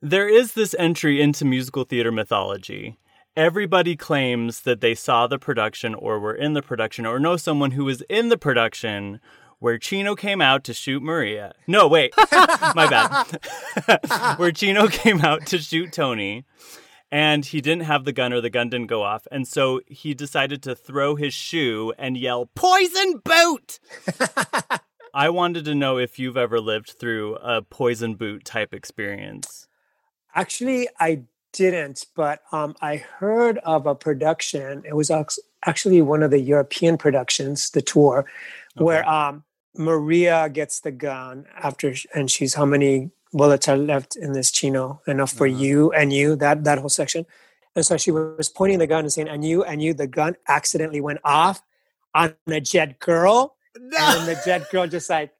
There is this entry into musical theater mythology. Everybody claims that they saw the production or were in the production or know someone who was in the production where Chino came out to shoot Maria. No, wait. My bad. where Chino came out to shoot Tony and he didn't have the gun or the gun didn't go off. And so he decided to throw his shoe and yell, Poison boot! I wanted to know if you've ever lived through a poison boot type experience. Actually, I didn't, but um, I heard of a production. It was actually one of the European productions, the tour, okay. where um, Maria gets the gun after, and she's how many bullets are left in this chino? Enough for uh-huh. you and you. That that whole section. And so she was pointing the gun and saying, "And you and you." The gun accidentally went off on a jet girl, no. and the jet girl just like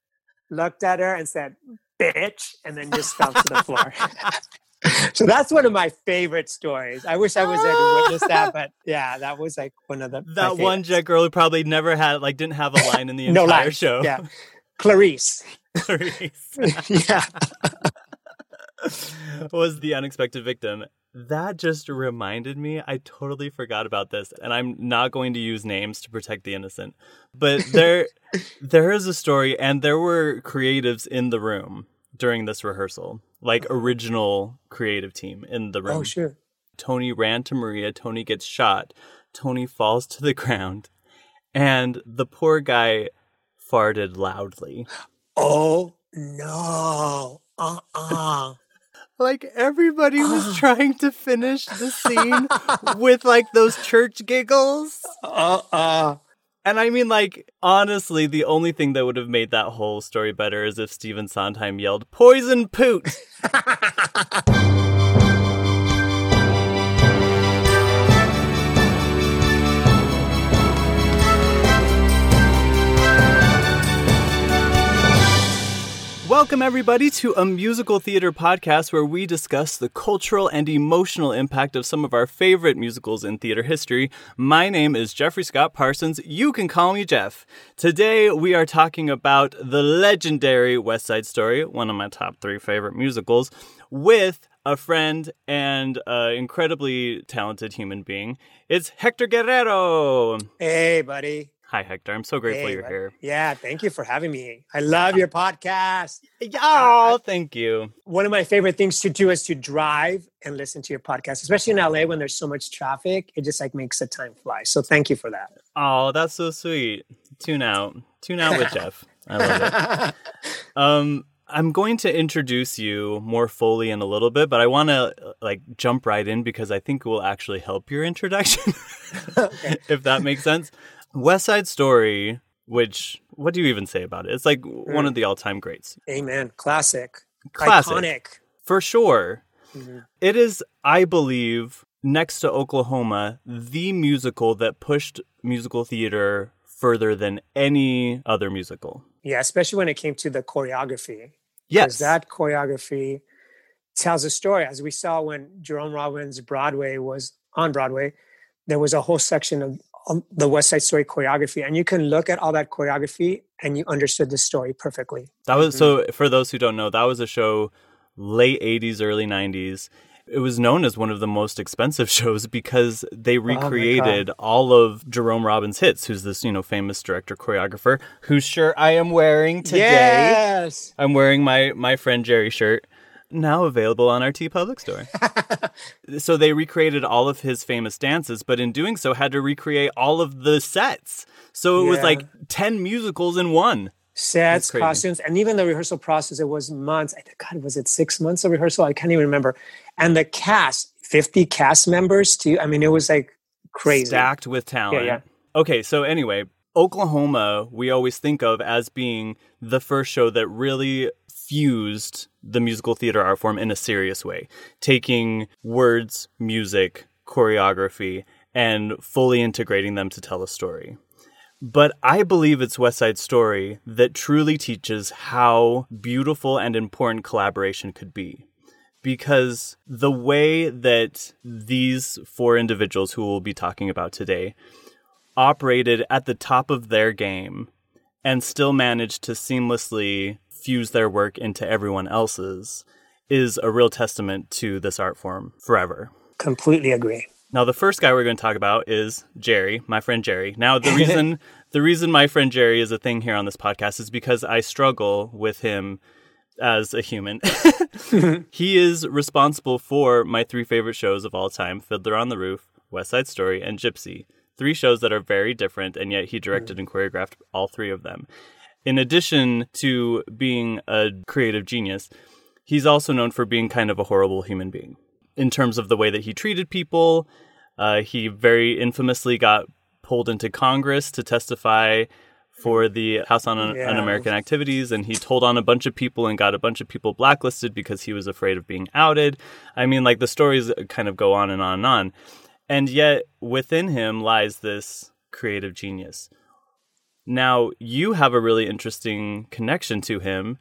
looked at her and said, "Bitch," and then just fell to the floor. so that's one of my favorite stories. I wish I was there to witness that, ah. but yeah, that was like one of the that one jet girl who probably never had like didn't have a line in the no entire line. show. Yeah, Clarice. Clarice. yeah. was the unexpected victim. That just reminded me. I totally forgot about this, and I'm not going to use names to protect the innocent. But there, there is a story, and there were creatives in the room during this rehearsal, like original creative team in the room. Oh, sure. Tony ran to Maria. Tony gets shot. Tony falls to the ground, and the poor guy farted loudly. Oh no! Uh uh like everybody was trying to finish the scene with like those church giggles. Uh uh and I mean, like, honestly, the only thing that would have made that whole story better is if Stephen Sondheim yelled, Poison Poot! Welcome, everybody, to a musical theater podcast where we discuss the cultural and emotional impact of some of our favorite musicals in theater history. My name is Jeffrey Scott Parsons. You can call me Jeff. Today, we are talking about the legendary West Side Story, one of my top three favorite musicals, with a friend and an incredibly talented human being. It's Hector Guerrero. Hey, buddy. Hi, Hector. I'm so grateful hey, you're here. Yeah, thank you for having me. I love your podcast. Oh, thank you. One of my favorite things to do is to drive and listen to your podcast, especially in LA when there's so much traffic. It just like makes the time fly. So thank you for that. Oh, that's so sweet. Tune out. Tune out with Jeff. I love it. Um, I'm going to introduce you more fully in a little bit, but I want to like jump right in because I think it will actually help your introduction, okay. if that makes sense. West Side Story, which what do you even say about it? It's like mm. one of the all-time greats. Amen. Classic. Classic. Iconic. For sure. Mm-hmm. It is, I believe, next to Oklahoma, the musical that pushed musical theater further than any other musical. Yeah, especially when it came to the choreography. Yes. That choreography tells a story. As we saw when Jerome Robbins' Broadway was on Broadway, there was a whole section of the West Side Story choreography, and you can look at all that choreography and you understood the story perfectly. That was mm-hmm. so. For those who don't know, that was a show late '80s, early '90s, it was known as one of the most expensive shows because they Oh recreated all of Jerome Robbins' hits, who's this, you know, famous director choreographer whose shirt I am wearing today. Yes. I'm wearing my my friend Jerry shirt. Now available on our TeePublic store. so they recreated all of his famous dances, but in doing so had to recreate all of the sets. So it was like 10 musicals in one. Sets, costumes, and even the rehearsal process, it was months. God, was it six months of rehearsal? I can't even remember. And the cast, 50 cast members too. I mean, it was like crazy. stacked with talent. yeah. Okay, so anyway, Oklahoma, we always think of as being the first show that really fused the musical theater art form in a serious way, taking words, music, choreography, and fully integrating them to tell a story. But I believe it's West Side Story that truly teaches how beautiful and important collaboration could be because the way that these four individuals who we'll be talking about today operated at the top of their game and still managed to seamlessly fuse their work into everyone else's is a real testament to this art form forever. Completely agree. Now, the first guy we're going to talk about is Jerry, my friend Jerry. Now, the reason the reason my friend Jerry is a thing here on this podcast is because I struggle with him as a human. he is responsible for my three favorite shows of all time: Fiddler on the Roof, West Side Story, and Gypsy. Three shows that are very different, and yet he directed and choreographed all three of them. In addition to being a creative genius, he's also known for being kind of a horrible human being in terms of the way that he treated people. Uh, he very infamously got pulled into Congress to testify for the House on Un- Yeah. Un-American Activities, and he told on a bunch of people and got a bunch of people blacklisted because he was afraid of being outed. I mean, like the stories kind of go on and on and on. And yet, within him lies this creative genius. Now, you have a really interesting connection to him,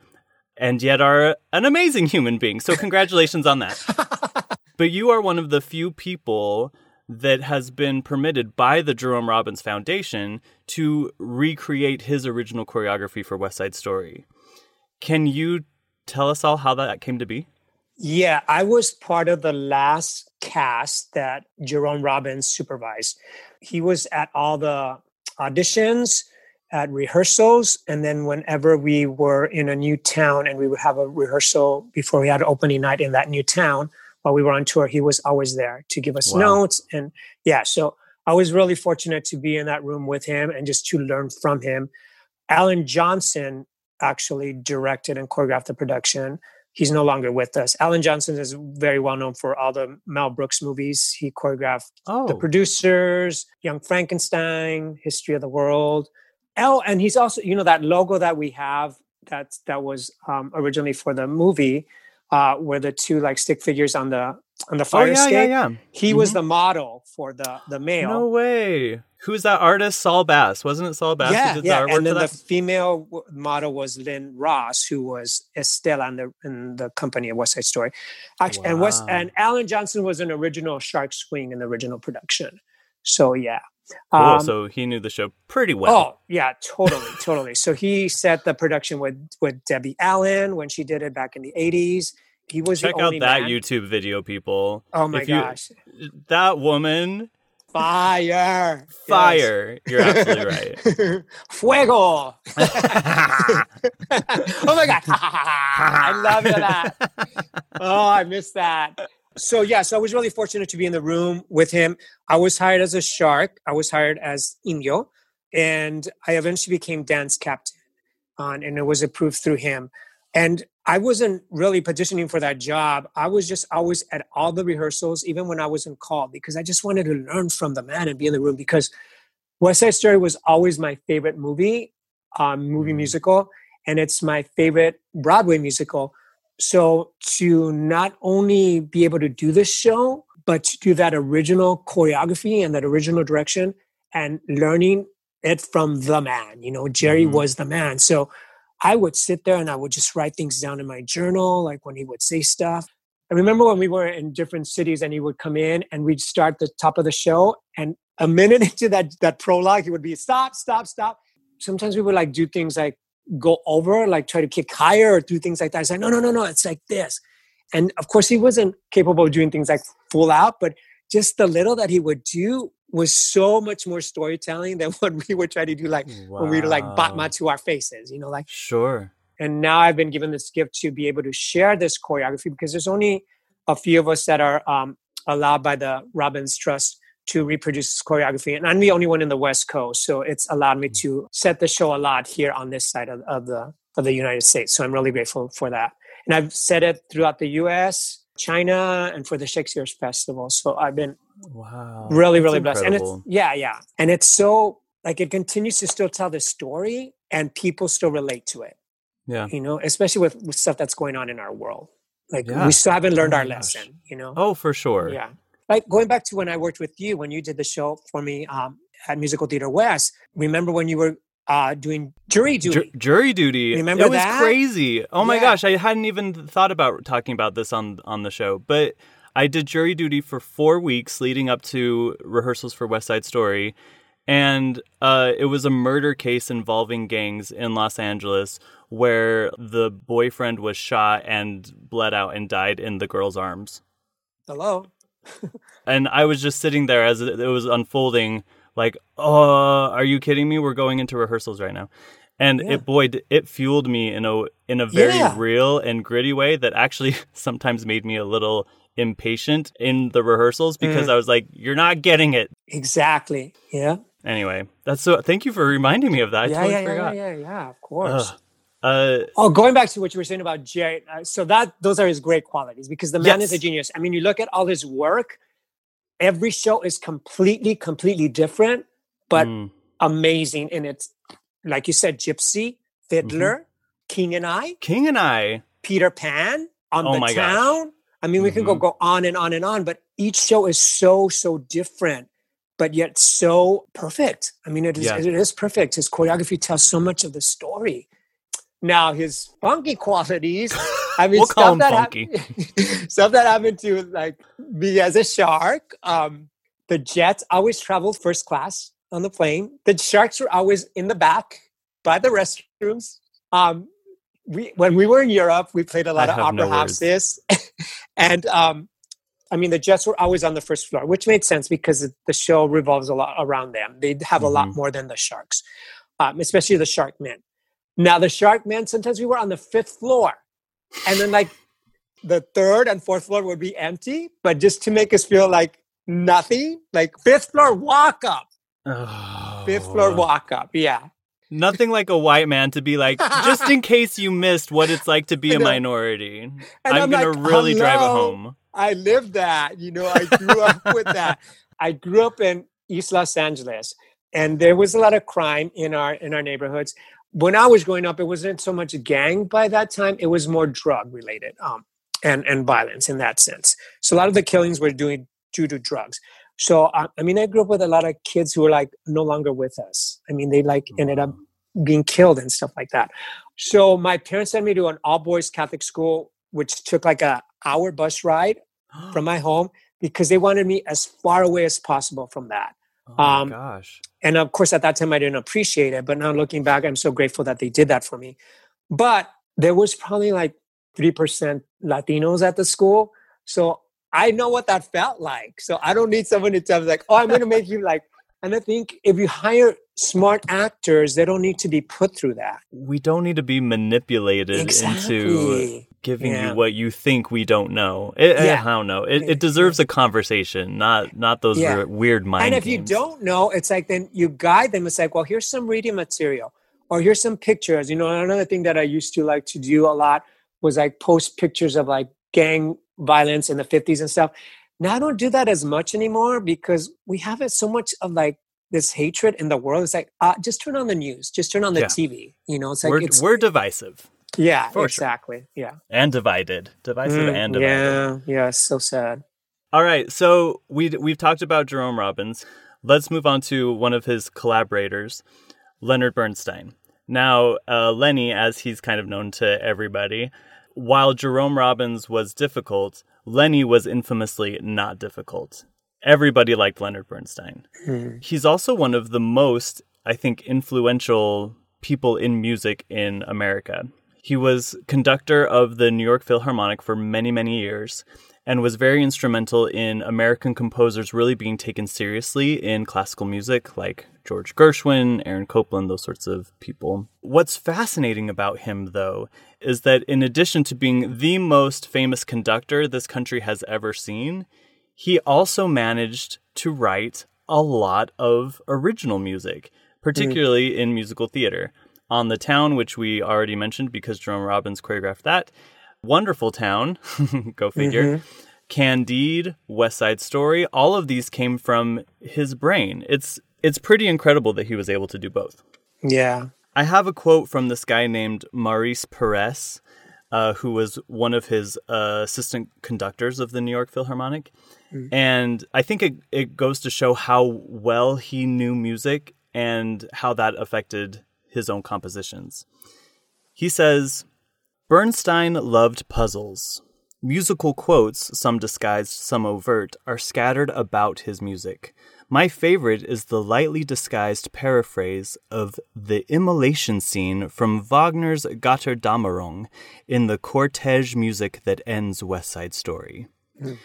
and yet are an amazing human being. So, congratulations on that. but you are one of the few people that has been permitted by the Jerome Robbins Foundation to recreate his original choreography for West Side Story. Can you tell us all how that came to be? Yeah, I was part of the last cast that Jerome Robbins supervised. He was at all the auditions, at rehearsals, and then whenever we were in a new town and we would have a rehearsal before we had an opening night in that new town while we were on tour, he was always there to give us Wow. notes. And yeah, so I was really fortunate to be in that room with him and just to learn from him. Alan Johnson actually directed and choreographed the production he's no longer with us. Alan Johnson is very well known for all the Mel Brooks movies. He choreographed Oh, The Producers, Young Frankenstein, History of the World. Oh, and he's also, you know, that logo that we have that that was um, originally for the movie, uh, where the two like stick figures on the on the oh fire yeah, yeah, escape. yeah. He was Mhm. the model for the the male. No way. Who's that artist? Saul Bass. Wasn't it Saul Bass yeah, yeah. the And then the female model was Lynn Ross, who was Estella in the in the company of West Side Story. Actually, and West and Alan Johnson was an original Shark Swing in the original production. So yeah. Cool. Um, so he knew the show pretty well. Oh yeah, totally, totally. So he set the production with with Debbie Allen when she did it back in the eighties. He was Check out that man. YouTube video, people. Oh my If you- gosh, That woman, fire, fire. You're absolutely right. right. Fuego. oh my god, I love that. Oh, I missed that. So yeah, so I was really fortunate to be in the room with him. I was hired as a shark. I was hired as Indio, and I eventually became dance captain, on, and it was approved through him. And I wasn't really petitioning for that job. I was just always at all the rehearsals, even when I wasn't called, because I just wanted to learn from the man and be in the room. Because West Side Story was always my favorite movie, um, movie Mm. musical, and it's my favorite Broadway musical. So to not only be able to do this show, but to do that original choreography and that original direction and learning it from the man. You know, Jerry Mhm. was the man. So I would sit there and I would just write things down in my journal, like when he would say stuff. I remember when we were in different cities and he would come in and we'd start the top of the show. And a minute into that that prologue, he would be stop, stop, stop. Sometimes we would like do things like go over, like try to kick higher or do things like that. I said, no, no, no, no, it's like this. And of course, he wasn't capable of doing things like full out, but just the little that he would do was so much more storytelling than what we would try to do, like wow. when we were like battement to our faces, you know, like sure. And now I've been given this gift to be able to share this choreography because there's only a few of us that are um, allowed by the Robbins Trust to reproduce this choreography, and I'm the only one in the West Coast, so it's allowed me mm. to set the show a lot here on this side of, of the of the United States. So I'm really grateful for that, and I've said it throughout the U.S., China, and for the Shakespeare Festival. So I've been wow, really, really blessed, and it's yeah, yeah, and it's so like it continues to still tell the story, and people still relate to it. Yeah, you know, especially with, with stuff that's going on in our world. Like yeah. we still haven't learned oh our lesson, you know. Oh, for sure. Yeah. Like going back to when I worked with you when you did the show for me um, at Musical Theater West. Remember when you were uh, doing jury duty? Ju- jury duty. Remember that? it was that? crazy. Oh my yeah. gosh, I hadn't even thought about talking about this on on the show, but I did jury duty for four weeks leading up to rehearsals for West Side Story. And uh, it was a murder case involving gangs in Los Angeles where the boyfriend was shot and bled out and died in the girl's arms. Hello. And I was just sitting there as it was unfolding, like, "Oh, are you kidding me? We're going into rehearsals right now." And yeah. it boy, it fueled me in a in a very yeah. real and gritty way that actually sometimes made me a little impatient in the rehearsals because mm. I was like, "You're not getting it." Exactly. Yeah. Anyway, that's so. Thank you for reminding me of that. I yeah, totally yeah, forgot. yeah, yeah, yeah. Of course. Ugh. Uh, oh, going back to what you were saying about Jay, uh, so that those are his great qualities because the man yes. is a genius. I mean, you look at all his work; every show is completely, completely different, but mm. amazing. And it's like you said, Gypsy, Fiddler, mm-hmm. King and I, King and I, Peter Pan, on oh the town. Gosh. I mean, we mm-hmm. can go mm-hmm. go on and on and on, but each show is so so different, but yet so perfect. I mean, it is yeah. it is perfect. His choreography tells so much of the story. Now his funky qualities. I mean, we'll stuff that funky. stuff that happened to like me as a shark. Um, the jets always traveled first class on the plane. The sharks were always in the back by the restrooms. Um, we when we were in Europe, we played a lot I of opera no houses, and um, I mean the jets were always on the first floor, which made sense because the show revolves a lot around them. They have mm-hmm. a lot mm-hmm. more than the sharks, um, especially the shark men. Now the shark man, sometimes we were on the fifth floor. And then like the third and fourth floor would be empty, but just to make us feel like nothing, like fifth floor walk up. Oh. Fifth floor oh. walk up. Yeah. Nothing like a white man to be like, just in case you missed what it's like to be a minority. And I'm, I'm gonna like, really oh, drive it home. I lived that, you know, I grew up with that. I grew up in East Los Angeles and there was a lot of crime in our in our neighborhoods when I was growing up, it wasn't so much gang by that time; it was more drug related um, and and violence in that sense. So a lot of the killings were doing due to drugs. So uh, I mean, I grew up with a lot of kids who were like no longer with us. I mean, they like ended up being killed and stuff like that. So my parents sent me to an all boys Catholic school, which took like a hour bus ride from my home because they wanted me as far away as possible from that. Oh um, gosh. And of course, at that time, I didn't appreciate it. But now looking back, I'm so grateful that they did that for me. But there was probably like 3% Latinos at the school. So I know what that felt like. So I don't need someone to tell me, like, oh, I'm going to make you like. And I think if you hire smart actors, they don't need to be put through that. We don't need to be manipulated exactly. into giving yeah. you what you think we don't know. It, yeah. I don't know. It, it deserves a conversation, not not those yeah. weird mind. And if games. you don't know, it's like then you guide them. It's like, well, here's some reading material, or here's some pictures. You know, another thing that I used to like to do a lot was like post pictures of like gang violence in the 50s and stuff. Now I don't do that as much anymore because we have it so much of like this hatred in the world. It's like uh, just turn on the news, just turn on the TV. You know, it's like we're, it's, we're divisive. Yeah, For exactly. Sure. Yeah. And divided. Divisive mm, and divided. Yeah, yeah, so sad. All right, so we we've talked about Jerome Robbins. Let's move on to one of his collaborators, Leonard Bernstein. Now, uh, Lenny, as he's kind of known to everybody, while Jerome Robbins was difficult, Lenny was infamously not difficult. Everybody liked Leonard Bernstein. Mm. He's also one of the most, I think, influential people in music in America He was conductor of the New York Philharmonic for many, many years and was very instrumental in American composers really being taken seriously in classical music, like George Gershwin, Aaron Copland, those sorts of people. What's fascinating about him, though, is that in addition to being the most famous conductor this country has ever seen, he also managed to write a lot of original music, particularly mm. in musical theater. On the Town, which we already mentioned because Jerome Robbins choreographed that, Wonderful Town, go figure. Mm-hmm. Candide, West Side Story, all of these came from his brain. It's it's pretty incredible that he was able to do both. Yeah. I have a quote from this guy named Maurice Peress, uh, who was one of his uh, assistant conductors of the New York Philharmonic. Mm. And I think it, it goes to show how well he knew music and how that affected his own compositions. He says, Bernstein loved puzzles. Musical quotes, some disguised, some overt, are scattered about his music. My favorite is the lightly disguised paraphrase of the immolation scene from Wagner's Götterdämmerung in the cortege music that ends West Side Story. Mm.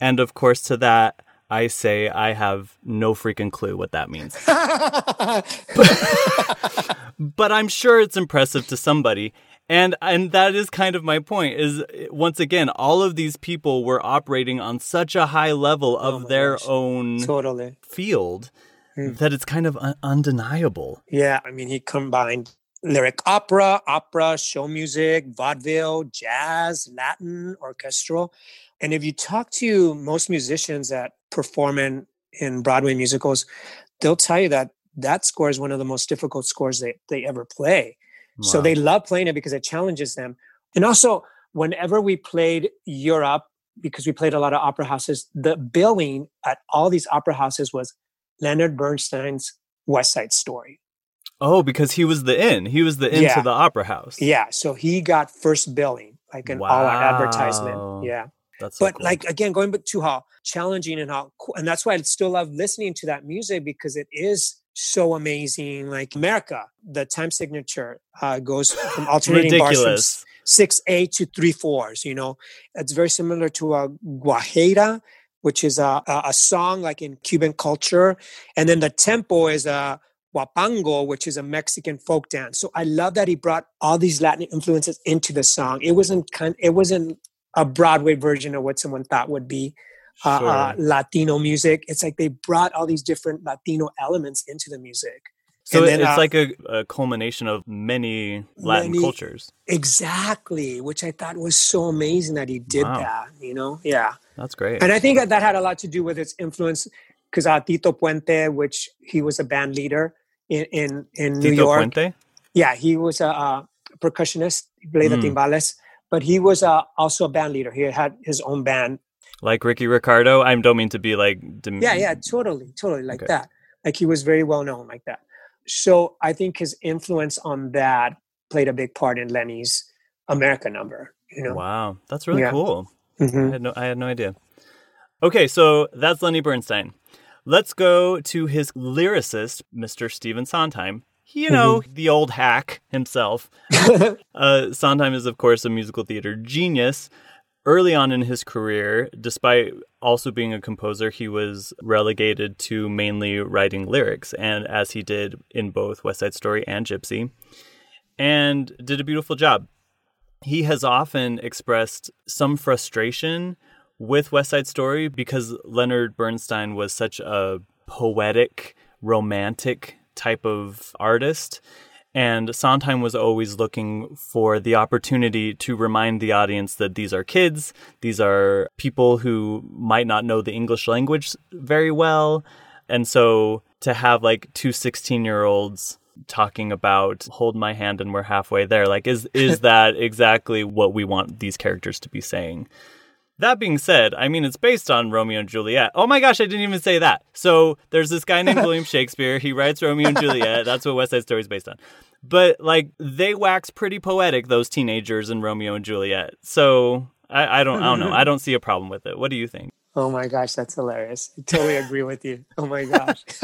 And of course, to that, I say I have no freaking clue what that means. but, but I'm sure it's impressive to somebody and and that is kind of my point is once again all of these people were operating on such a high level of oh their gosh. own totally field mm. that it's kind of un- undeniable yeah i mean he combined lyric opera opera show music vaudeville jazz latin orchestral and if you talk to most musicians that perform in in broadway musicals they'll tell you that that score is one of the most difficult scores they, they ever play so they love playing it because it challenges them. And also, whenever we played Europe, because we played a lot of opera houses, the billing at all these opera houses was Leonard Bernstein's West Side Story. Oh, because he was the in. He was the in yeah. to the opera house. Yeah. So he got first billing, like an wow. all out advertisement. Yeah. That's so but cool. like again, going back to how challenging and how and that's why I still love listening to that music because it is so amazing. Like America, the time signature uh, goes from alternating bars from six eight to three fours. You know, it's very similar to a guajira, which is a, a song like in Cuban culture, and then the tempo is a huapango, which is a Mexican folk dance. So I love that he brought all these Latin influences into the song. It wasn't kind. It wasn't a Broadway version of what someone thought would be uh, sure. uh, Latino music. It's like they brought all these different Latino elements into the music. So then, it's uh, like a, a, culmination of many Latin many, cultures. Exactly, which I thought was so amazing that he did wow. that. You know, yeah, that's great. And I think that that had a lot to do with its influence because uh, Tito Puente, which he was a band leader in in, in New Tito York. Puente? Yeah, he was a, a percussionist. He played mm. the timbales, but he was uh, also a band leader. He had his own band like Ricky Ricardo. I don't mean to be like. Dem- yeah, yeah, totally, totally like okay. that. Like he was very well known like that. So I think his influence on that played a big part in Lenny's America number. You know. Wow, that's really yeah. cool. Mm-hmm. I had no, I had no idea. Okay, so that's Lenny Bernstein. Let's go to his lyricist, Mr. Stephen Sondheim. You know, mm-hmm. the old hack himself. uh, Sondheim is, of course, a musical theater genius. Early on in his career, despite also being a composer, he was relegated to mainly writing lyrics, and as he did in both West Side Story and Gypsy, and did a beautiful job. He has often expressed some frustration with West Side Story because Leonard Bernstein was such a poetic, romantic type of artist and Sondheim was always looking for the opportunity to remind the audience that these are kids, these are people who might not know the English language very well. And so to have like two 16 year olds talking about hold my hand and we're halfway there like is is that exactly what we want these characters to be saying that being said, I mean, it's based on Romeo and Juliet. Oh my gosh, I didn't even say that. So there's this guy named William Shakespeare. He writes Romeo and Juliet. That's what West Side Story is based on. But like, they wax pretty poetic, those teenagers in Romeo and Juliet. So I, I don't, I don't know. I don't see a problem with it. What do you think? Oh my gosh, that's hilarious. I totally agree with you. Oh my gosh.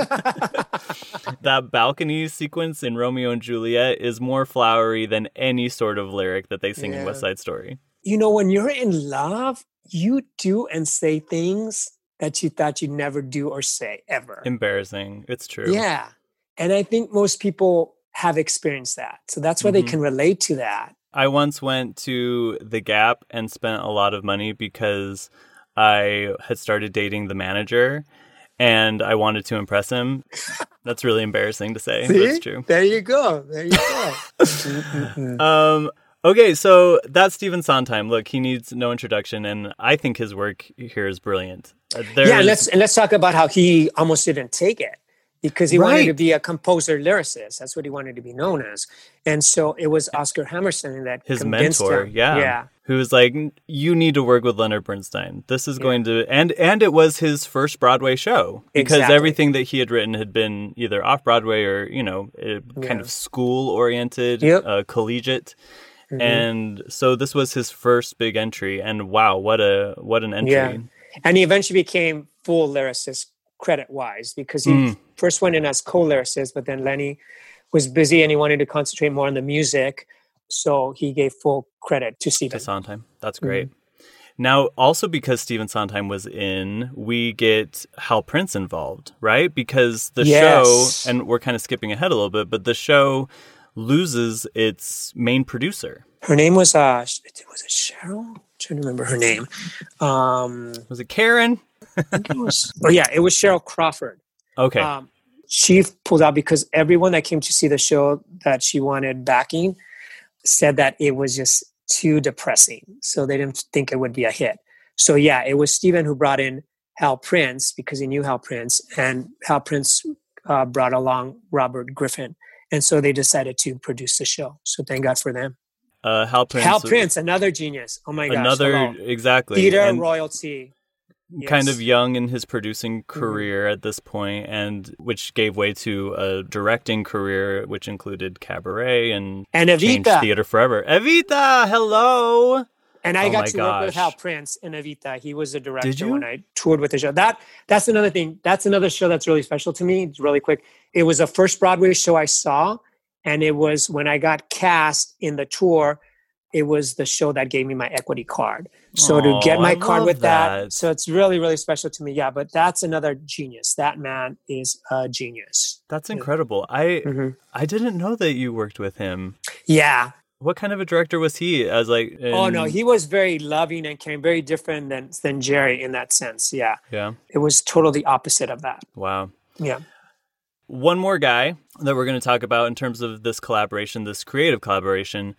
that balcony sequence in Romeo and Juliet is more flowery than any sort of lyric that they sing in West Side Story. you know, when you're in love, you do and say things that you thought you'd never do or say ever. Embarrassing. It's true. Yeah. And I think most people have experienced that. So that's why they Mhm. can relate to that. I once went to the Gap and spent a lot of money because I had started dating the manager and I wanted to impress him. That's really embarrassing to say. but it's true. There you go. There you go. Um, okay, so that's Stephen Sondheim. Look, he needs no introduction, and I think his work here is brilliant. Uh, yeah, there's- let's and let's talk about how he almost didn't take it because he wanted to be a composer lyricist. That's what he wanted to be known as. And so it was Oscar Hammerstein that his convinced mentor, him. yeah, Yeah. who was like, "You need to work with Leonard Bernstein. This is going to," and and it was his first Broadway show because Exactly. everything that he had written had been either off Broadway or you know, eh, kind Yeah. of school oriented, Yep. uh, collegiate. Mhm. And so this was his first big entry, and wow, what a what an entry! Yeah. And he eventually became full lyricist credit wise because he Mm. first went in as co lyricist, but then Lenny was busy and he wanted to concentrate more on the music. So he gave full credit to to Stephen. Sondheim. That's Mm-hmm. great. Now, also because Stephen Sondheim was in, we get Hal Prince involved, right? Because the Yes. show, and we're kind of skipping ahead a little bit, but the show loses its main producer. Her name was, uh, was it Cheryl? I'm trying to remember her name. Um, Was it Karen? I think it was, oh, yeah, it was Cheryl Crawford. Okay. Um, she pulled out because everyone that came to see the show that she wanted backing said that it was just too depressing. So they didn't think it would be a hit. So yeah, it was Steven who brought in Hal Prince because he knew Hal Prince, and Hal Prince uh, brought along Robert Griffith. And so they decided to produce the show. So thank God for them. uh, Hal Prince. Hal Prince, another genius. Oh my gosh. Another, hello. exactly. theater and royalty. kind Yes. of young in his producing Mm-hmm. career at this point, and which gave way to a directing career, which included Cabaret and And Evita. theater forever. Evita, hello. And I Oh got my to work with. Hal Prince in Evita. He was the director when I toured with the show. That that's another thing. That's another show that's really special to me. It's really quick. It was the first Broadway show I saw, and it was when I got cast in the tour. It was the show that gave me my equity card. So to get my I card with that. that. so it's really really special to me. Yeah, but that's another genius. That man is a genius. That's incredible. I Mhm. I didn't know that you worked with him. Yeah. What kind of a director was he? As like, oh no, he was very loving and caring, very different than than Jerry in that sense. Yeah, yeah. it was totally opposite of that. Wow. Yeah. One more guy that we're going to talk about in terms of this collaboration, this creative collaboration,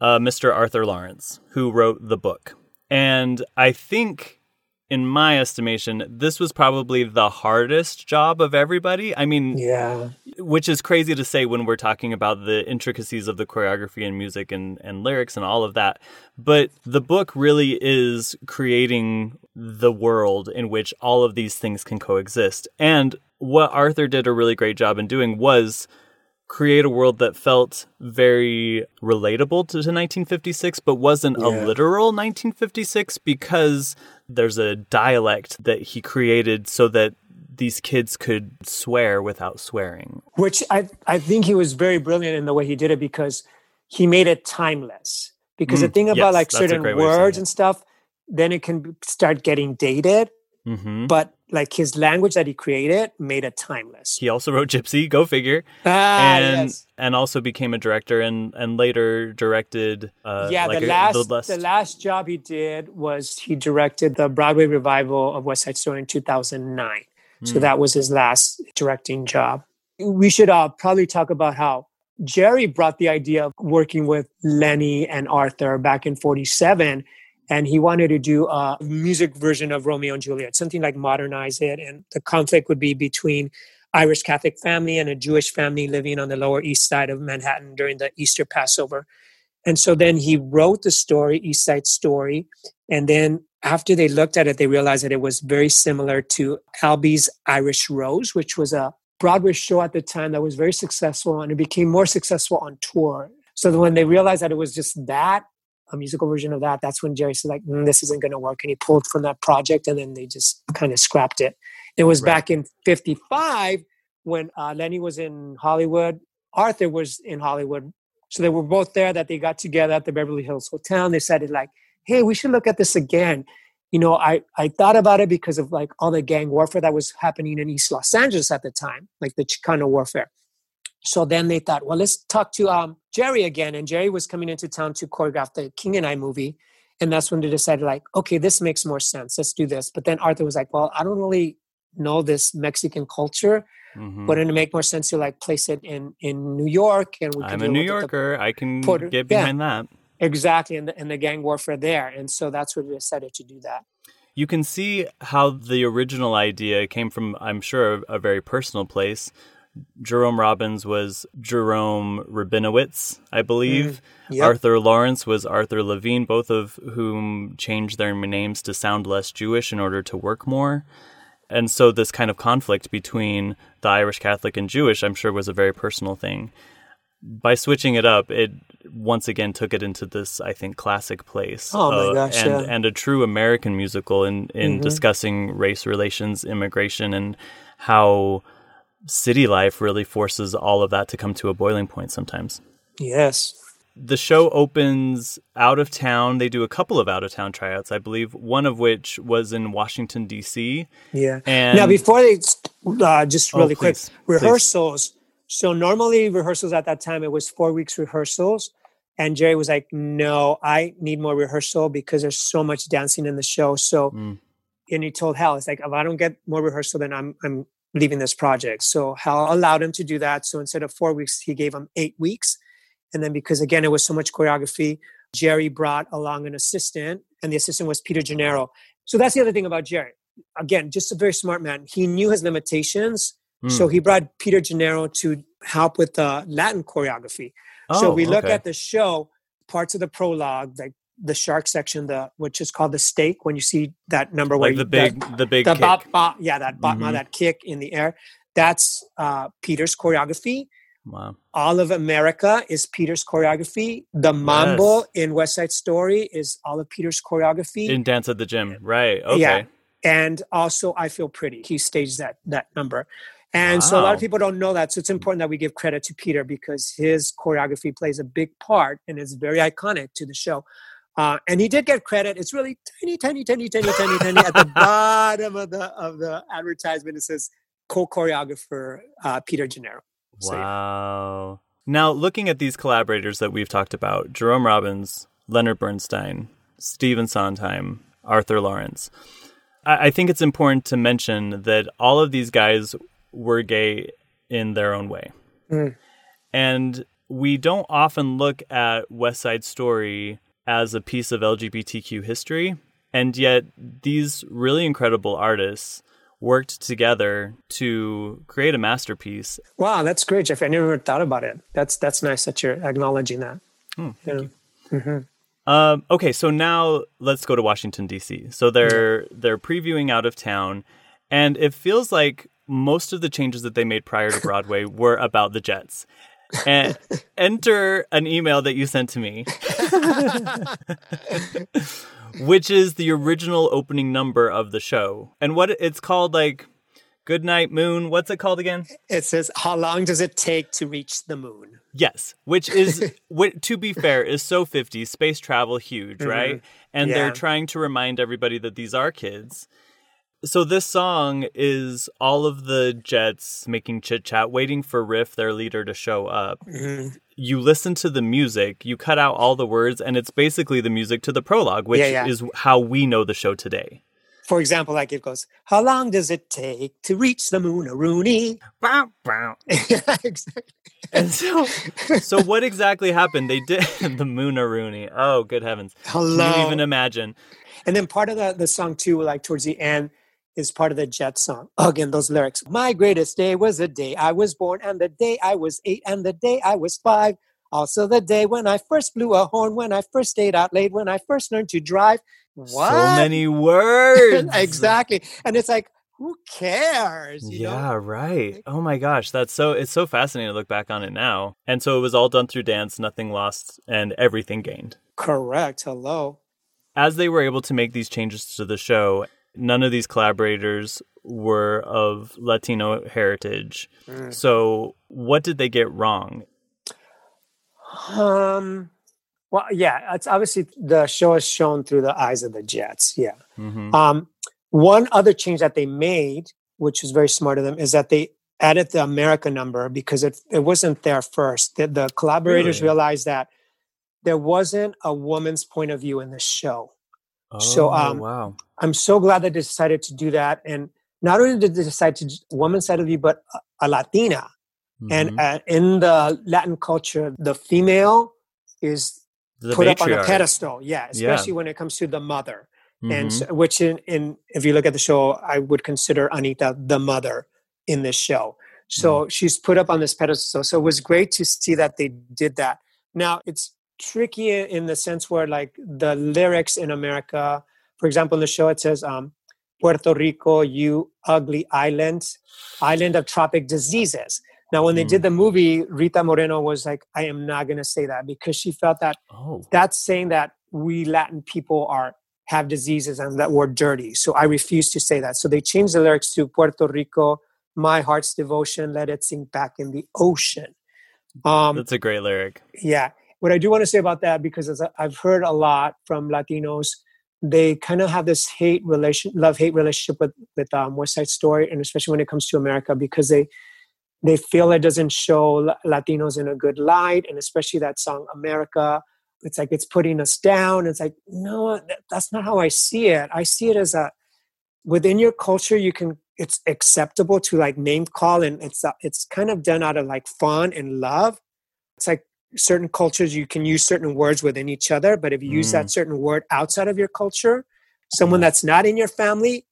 uh, Mr. Arthur Laurents, who wrote the book. And I think, in my estimation, this was probably the hardest job of everybody. I mean, Yeah. which is crazy to say when we're talking about the intricacies of the choreography and music and, and lyrics and all of that. But the book really is creating the world in which all of these things can coexist. And what Arthur did a really great job in doing was create a world that felt very relatable to, to 1956 but wasn't a literal 1956 because there's a dialect that he created so that these kids could swear without swearing. Which I I think he was very brilliant in the way he did it because he made it timeless. Because the Mm, thing about yes, like certain great way of saying words and stuff, then it can start getting dated. hmm But like his language that he created made it timeless. He also wrote Gypsy, go figure, Ah, and yes. and also became a director and and later directed. Uh, yeah, like the, a- last, the last the last job he did was he directed the Broadway revival of West Side Story in 2009. So Hmm. that was his last directing job. We should uh, probably talk about how Jerry brought the idea of working with Lenny and Arthur back in 47 and he wanted to do a music version of Romeo and Juliet, something like modernize it and the conflict would be between Irish Catholic family and a Jewish family living on the lower east side of Manhattan during the Easter Passover. And so then he wrote the story, East Side Story. And then after they looked at it, they realized that it was very similar to Abie's Irish Rose, which was a Broadway show at the time that was very successful and it became more successful on tour. So when they realized that it was just that a musical version of that. That's when Jerry said like, mm, "This isn't going to work," and he pulled from that project, and then they just kind of scrapped it. It was Right. back in '55 when uh, Lenny was in Hollywood. Arthur was in Hollywood, so they were both there. That they got together at the Beverly Hills Hotel. And they decided like, "Hey, we should look at this again." You know, I I thought about it because of like all the gang warfare that was happening in East Los Angeles at the time, like the Chicano warfare. So then they thought, well, let's talk to um, Jerry again. And Jerry was coming into town to choreograph the King and I movie. And that's when they decided, like, okay, this makes more sense. Let's do this. But then Arthur was like, well, I don't really know this Mexican culture. Mhm. Wouldn't it make more sense to like place it in in New York? And we I'm a New Yorker. I can Puerto- get yeah. behind that. exactly, and the, and the gang warfare there. And so that's when we decided to do that. You can see how the original idea came from, I'm sure, a very personal place. Jerome Robbins was Jerome Rabinowitz, I believe. Yep. Arthur Laurents was Arthur Levine, both of whom changed their names to sound less Jewish in order to work more. And so, this kind of conflict between the Irish Catholic and Jewish, I'm sure, was a very personal thing. By switching it up, it once again took it into this, I think, classic place. Oh my uh, gosh, and, yeah. and a true American musical in, in Mhm. discussing race relations, immigration, and how city life really forces all of that to come to a boiling point sometimes Yes. the show opens out of town. They do a couple of out of town tryouts, I believe, one of which was in Washington, D.C. Yeah. And now, before they, uh, just Oh, really quick, please, please. rehearsals. So normally rehearsals at that time it was four weeks rehearsals, and Jerry was like, "No, I need more rehearsal because there's so much dancing in the show." So, Mm. and he told Hal, "It's like if I don't get more rehearsal, then I'm I'm leaving this project." So Hal allowed him to do that. So instead of four weeks, he gave him eight weeks, and then because again it was so much choreography, Jerry brought along an assistant, and the assistant was Peter Gennaro. So that's the other thing about Jerry. Again, just a very smart man. He knew his limitations. Mm. So he brought Peter Gennaro to help with the Latin choreography. so Oh, we look okay. at the show, parts of the prologue, like the shark section, the which is called the stake. When you see that number where the big, that- the big the kick. bop, bop, yeah, that bop, Mhm. that kick in the air. That's uh, Peter's choreography. Wow. All of America is Peter's choreography. The mambo in West Side Story is all of Peter's choreography. In Dance at the Gym, right? Okay. Yeah. and also I Feel Pretty. He staged that that number. And so a lot of people don't know that. So it's important that we give credit to Peter because his choreography plays a big part and is very iconic to the show. Uh, and he did get credit. It's really tiny, tiny, tiny, tiny, tiny, tiny. At the bottom of the of the advertisement, it says co-choreographer uh, Peter Gennaro. So, yeah. Wow. Now, looking at these collaborators that we've talked about Jerome Robbins, Leonard Bernstein, Stephen Sondheim, Arthur Laurents I, I think it's important to mention that all of these guys were gay in their own way. Mm. And we don't often look at West Side Story as a piece of LGBTQ history. And yet, these really incredible artists worked together to create a masterpiece. Wow, that's great, Jeff. I never thought about it. That's that's nice that you're acknowledging that. Hmm, You know? Um, okay, so now let's go to Washington D.C. So they're they're previewing out of town, and it feels like most of the changes that they made prior to Broadway were about the Jets. And enter an email that you sent to me, which is the original opening number of the show, and what it's called like "Good Night Moon." What's it called again? It says, "How long does it take to reach the moon?" Yes, which is to be fair is so 50s space travel huge, mm-hmm. right? And Yeah. they're trying to remind everybody that these are kids. So this song is all of the Jets making chit chat, waiting for Riff, their leader, to show up. Mm-hmm. You listen to the music, you cut out all the words, and it's basically the music to the prologue, which Yeah, yeah. is how we know the show today. For example, like it goes, "How long does it take to reach the moon, Rooney?" Bow, bow. And so, so what exactly happened? They did the Moonaroonie. Oh, good heavens! Can Hello. you even imagine? And then part of the, the song too, like towards the end, is part of the Jet song. Again, those lyrics. My greatest day was the day I was born, and the day I was eight, and the day I was five. Also the day when I first blew a horn, when I first stayed out late, when I first learned to drive. What? So many words. exactly. And it's like, who cares? You yeah, know? right. Oh my gosh, that's so it's so fascinating to look back on it now. And so it was all done through dance, nothing lost and everything gained. Correct. Hello. As they were able to make these changes to the show, none of these collaborators were of Latino heritage. Mm. So, what did they get wrong? Um well yeah, it's obviously the show is shown through the eyes of the Jets. Yeah. Mm-hmm. Um one other change that they made, which was very smart of them, is that they added the America number because it it wasn't there first. The, the collaborators Really? realized that there wasn't a woman's point of view in the show. Oh, So, um, wow. I'm so glad that they decided to do that. And not only did they decide to woman side of you, but a, a Latina. Mhm. And uh, in the Latin culture, the female is the put up on a pedestal. Yeah, especially when it comes to the mother. And Mhm. so, which in, in if you look at the show, I would consider Anita the mother in this show. So she's put up on this pedestal. So it was great to see that they did that. Now it's tricky in the sense where like the lyrics in America, for example, in the show it says, um, Puerto Rico, you ugly island, island of tropic diseases. Now, when they Mm. did the movie, Rita Moreno was like, I am not going to say that because she felt that oh, that's saying that we Latin people are have diseases and that we're dirty. So I refuse to say that. So they changed the lyrics to Puerto Rico, my heart's devotion, let it sink back in the ocean. Um, that's a great lyric. yeah. What I do want to say about that, because I- I've heard a lot from Latinos, they kind of have this hate relation, love hate relationship with with um, West Side Story, and especially when it comes to America, because they they feel it doesn't show Latinos in a good light, and especially that song America. It's like it's putting us down. It's like no, that, that's not how I see it. I see it as a within your culture, you can. It's acceptable to like name call, and it's uh, it's kind of done out of like fun and love. It's like certain cultures you can use certain words within each other but if you use that certain word outside of your culture someone Yeah. that's not in your family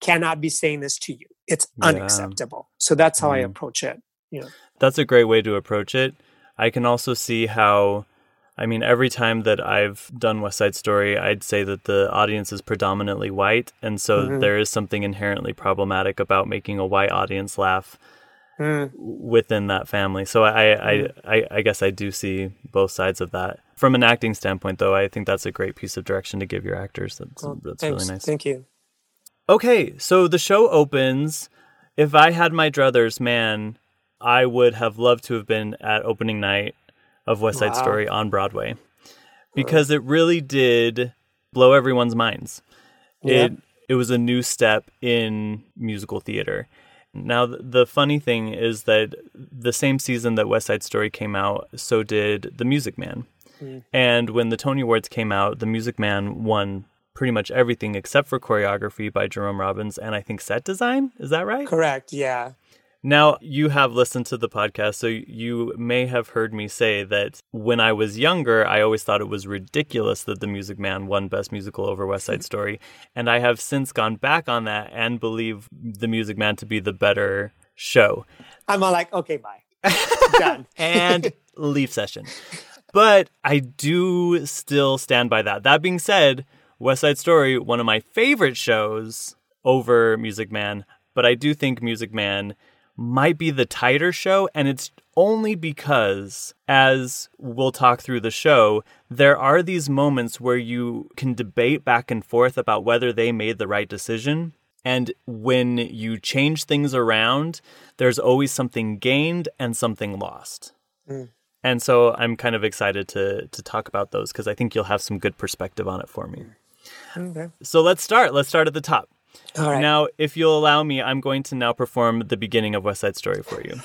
cannot be saying this to you it's Yeah. unacceptable so that's how i Mm. approach it Yeah, That's a great way to approach it. I can also see how, I mean, every time that I've done West Side Story, I'd say that the audience is predominantly white. And so Mhm. there is something inherently problematic about making a white audience laugh Mm, within that family. So I, I, I, I guess I do see both sides of that. From an acting standpoint, though, I think that's a great piece of direction to give your actors. That's, that's thanks. really nice. thank you Okay, so the show opens. If I had my druthers, man, I would have loved to have been at opening night of West Side Wow. Story on Broadway because it really did blow everyone's minds. Yeah. It it was a new step in musical theater. Now the funny thing is that the same season that West Side Story came out, so did The Music Man. Hmm. And when the Tony Awards came out, The Music Man won pretty much everything except for choreography by Jerome Robbins and I think set design. Is that right? correct yeah Now, you have listened to the podcast, so you may have heard me say that when I was younger, I always thought it was ridiculous that The Music Man won Best Musical over West Side Story. And I have since gone back on that and believe The Music Man to be the better show. i'm all like okay bye done And leave session. But I do still stand by that. That being said, West Side Story, one of my favorite shows over Music Man, but I do think Music Man might be the tighter show, and it's only because, as we'll talk through the show, there are these moments where you can debate back and forth about whether they made the right decision. And when you change things around, there's always something gained and something lost. Mm. And so I'm kind of excited to to talk about those because I think you'll have some good perspective on it for me. okay So let's start. Let's start at the top. All right Now, if you'll allow me, I'm going to now perform the beginning of West Side Story for you.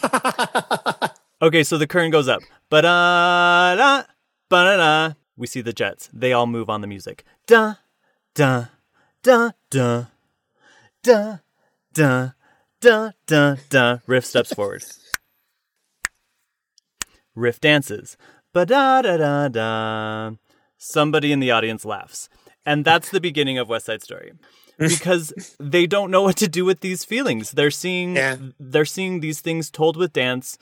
okay, so the curtain goes up. Ba-da-da, ba-da-da. We see the jets. They all move on the music. Da, da, da, da, da, da, da, da, da. Riff steps forward. Riff dances. Ba da da da da. Somebody in the audience laughs. And that's the beginning of West Side Story. Because they don't know what to do with these feelings. They're seeing Yeah. they're seeing these things told with dance.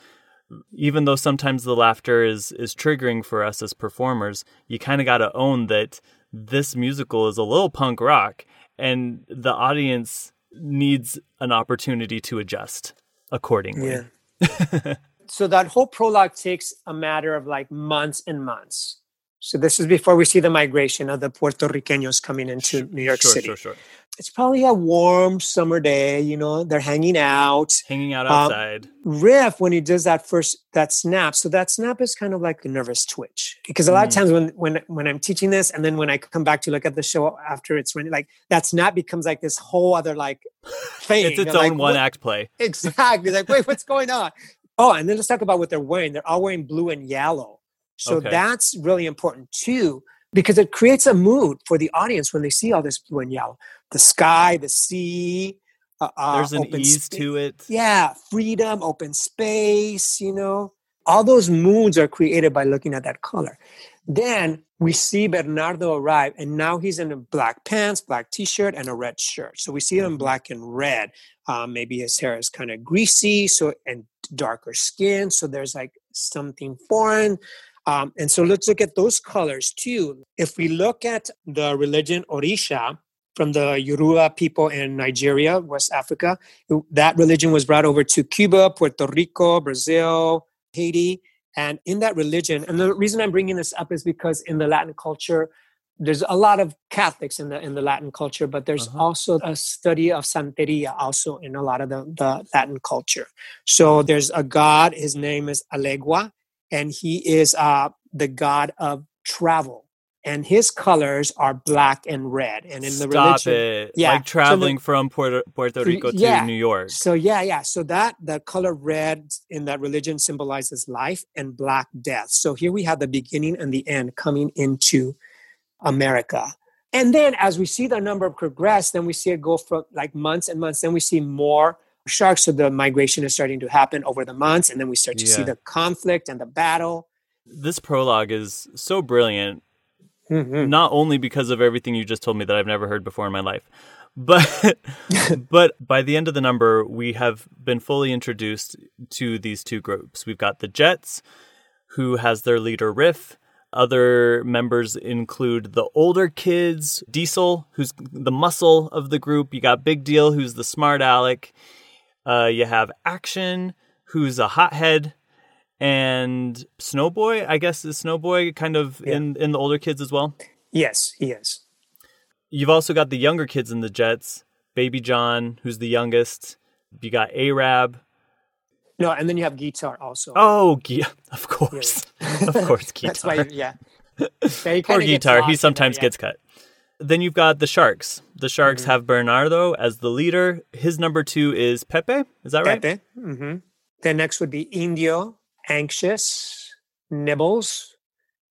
Even though sometimes the laughter is is triggering for us as performers, you kind of got to own that this musical is a little punk rock and the audience needs an opportunity to adjust accordingly. Yeah. so that whole prologue takes a matter of like months and months. So this is before we see the migration of the Puerto Ricanos coming into New York sure, City. Sure, sure, It's probably a warm summer day, you know, they're hanging out. Hanging out Um, outside. Riff when he does that first that snap. So that snap is kind of like a nervous twitch. Because a lot of Mm. times when when when I'm teaching this and then when I come back to look at the show after it's running, like that snap becomes like this whole other like thing. it's its own like, one what- act play. Exactly. Like, wait, what's going on? Oh, and then let's talk about what they're wearing. They're all wearing blue and yellow. So Okay. that's really important too, because it creates a mood for the audience when they see all this blue and yellow. The sky, the sea. Uh, uh, There's an ease to it. Yeah, freedom, open space, you know. All those moods are created by looking at that color. Then we see Bernardo arrive, and now he's in a black pants, black t-shirt, and a red shirt. So we see him in Mhm. black and red. Um, maybe his hair is kind of greasy, so and darker skin. So there's like something foreign. Um, and so let's look at those colors too. If we look at the religion Orisha from the Yoruba people in Nigeria, West Africa, that religion was brought over to Cuba, Puerto Rico, Brazil, Haiti. And in that religion, and the reason I'm bringing this up is because in the Latin culture, there's a lot of Catholics in the in the Latin culture, but there's Uh-huh. also a study of Santeria also in a lot of the, the Latin culture. So there's a god, his name is Elegua, and he is uh, the god of travel. And his colors are black and red. And in the Stop religion, it. Yeah, so the- traveling from Puerto, Puerto Rico to yeah. New York. So yeah, yeah. So that the color red in that religion symbolizes life and black death. So here we have the beginning and the end coming into America. And then as we see the number progress, then we see it go for like months and months. Then we see more sharks. So the migration is starting to happen over the months, and then we start to see the conflict and the battle. This prologue is so brilliant, Mhm. not only because of everything you just told me that I've never heard before in my life, but but by the end of the number, we have been fully introduced to these two groups. We've got the Jets, who has their leader Riff. Other members include the older kids, Diesel, who's the muscle of the group. You got Big Deal, who's the smart aleck. Uh, you have Action, who's a hothead, and Snowboy. I guess is Snowboy kind of Yeah. in in the older kids as well. Yes, he is. You've also got the younger kids in the Jets. Baby John, who's the youngest. You got Arab. No, and then you have Gee-Tar also. Oh, of course, of course, Gee-Tar. That's why, yeah. yeah Poor Gee-Tar. He sometimes there, yeah. gets cut. Then you've got the Sharks. The Sharks Mm-hmm. have Bernardo as the leader. His number two is Pepe. Is that right? Pepe. hmm Then next would be Indio, Anxious, Nibbles,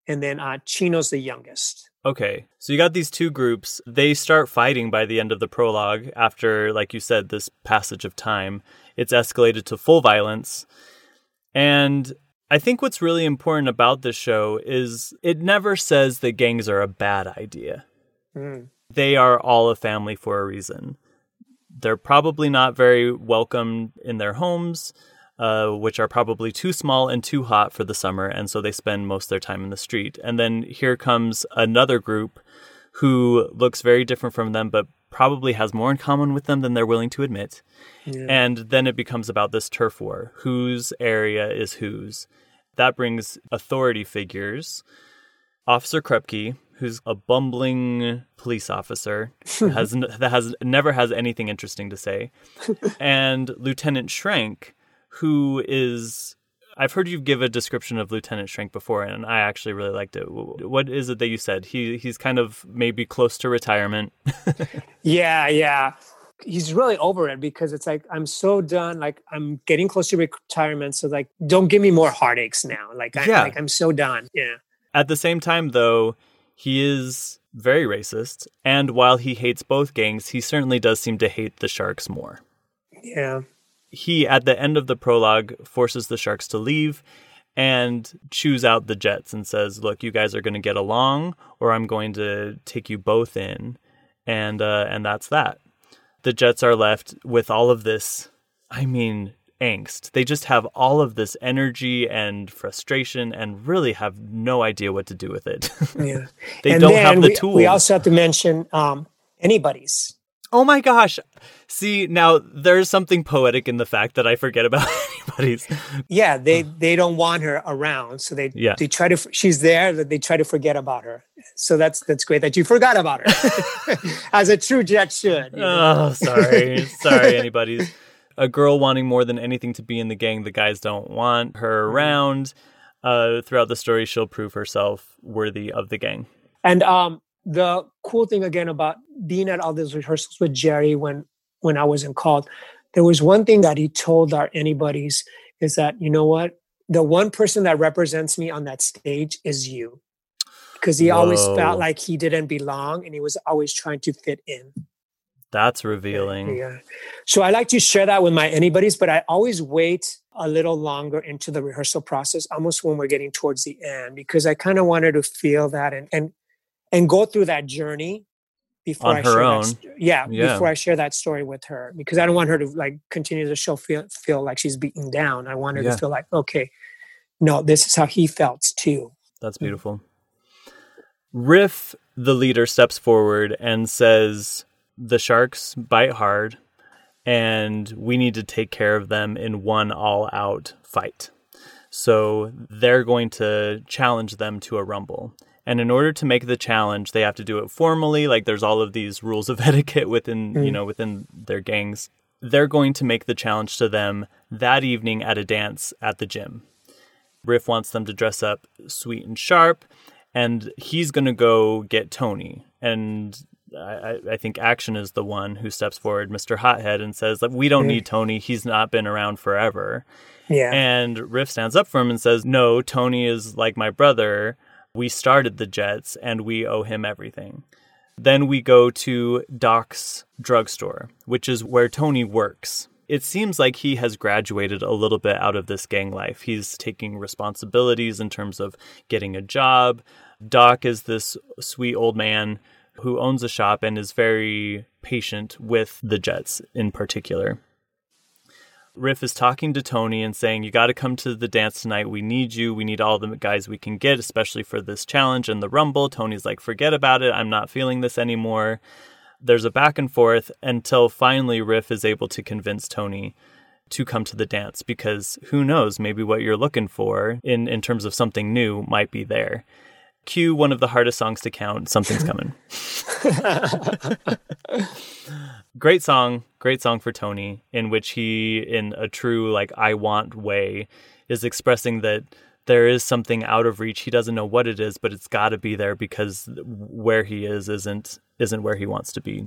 and then uh, Chino's the youngest. Okay. So you got these two groups. They start fighting by the end of the prologue after, like you said, this passage of time. It's escalated to full violence. And I think what's really important about this show is it never says that gangs are a bad idea. Mm. They are all a family for a reason. They're probably not very welcome in their homes, uh, which are probably too small and too hot for the summer, and so they spend most of their time in the street. And then here comes another group who looks very different from them, but probably has more in common with them than they're willing to admit. Yeah. And then it becomes about this turf war whose area is whose. That brings authority figures. Officer Krupke, who's a bumbling police officer, has n- that has never has anything interesting to say, and Lieutenant Schrank, who is I've heard you give a description of Lieutenant Schrank before, and I actually really liked it. What is it that you said? He he's kind of maybe close to retirement. Yeah, yeah. He's really over it because it's like I'm so done. Like I'm getting close to retirement, so like don't give me more heartaches now. Like I, Yeah. like I'm so done. Yeah, At the same time, though, he is very racist, and while he hates both gangs, he certainly does seem to hate the Sharks more. yeah, He, at the end of the prologue, forces the Sharks to leave and choose out the Jets and says, "Look, you guys are going to get along, or I'm going to take you both in," and uh, and that's that. The Jets are left with all of this. I mean, angst. They just have all of this energy and frustration, and really have no idea what to do with it. yeah. they and don't have the we, tools. We also have to mention um, Anybodys. Oh my gosh. See, now there's something poetic in the fact that I forget about Anybodys. Yeah, they they don't want her around, so they Yeah. they try to. She's there, that they try to forget about her. So that's that's great that you forgot about her, as a true Jet should. you know? Oh, sorry. sorry, Anybodys. A girl wanting more than anything to be in the gang the guys don't want her around. Uh, throughout the story, she'll prove herself worthy of the gang. And um, the cool thing again about being at all these rehearsals with Jerry when when I wasn't called, there was one thing that he told our Anybodys is that you know what, the one person that represents me on that stage is you, because he always felt like he didn't belong and he was always trying to fit in. That's revealing. Yeah. So I like to share that with my Anybodys, but I always wait a little longer into the rehearsal process, almost when we're getting towards the end, because I kind of wanted to feel that and and and go through that journey before On I her share own. That, st- yeah, Yeah. before I share that story with her, because I don't want her to like continue the show feel feel like she's beaten down. I want her Yeah. to feel like, okay, no, this is how he felt too. That's mm. beautiful. Riff, the leader, steps forward and says, The sharks bite hard, and we need to take care of them in one all out fight. So they're going to challenge them to a rumble. And in order to make the challenge, they have to do it formally. Like there's all of these rules of etiquette within, you mm. know, within their gangs. They're going to make the challenge to them that evening at a dance at the gym. Riff wants them to dress up sweet and sharp, and he's going to go get Tony. And I, I- think Action is the one who steps forward, Mr. Hothead, and says, like, We don't mm. need Tony. He's not been around forever. Yeah. And Riff stands up for him and says, No, Tony is like my brother. We started the Jets and we owe him everything. Then we go to Doc's drugstore, which is where Tony works. It seems like he has graduated a little bit out of this gang life. He's taking responsibilities in terms of getting a job. Doc is this sweet old man who owns a shop and is very patient with the Jets in particular. Riff is talking to Tony and saying, You got to come to the dance tonight. We need you. We need all the guys we can get, especially for this challenge and the Rumble. Tony's like, Forget about it. I'm not feeling this anymore. There's a back and forth until finally Riff is able to convince Tony to come to the dance because who knows, maybe what you're looking for in, in terms of something new might be there. Cue one of the hardest songs to count, Something's Coming. great song, great song for Tony, in which he, in a true like I want way, is expressing that there is something out of reach. He doesn't know what it is, but it's got to be there because where he is isn't isn't where he wants to be.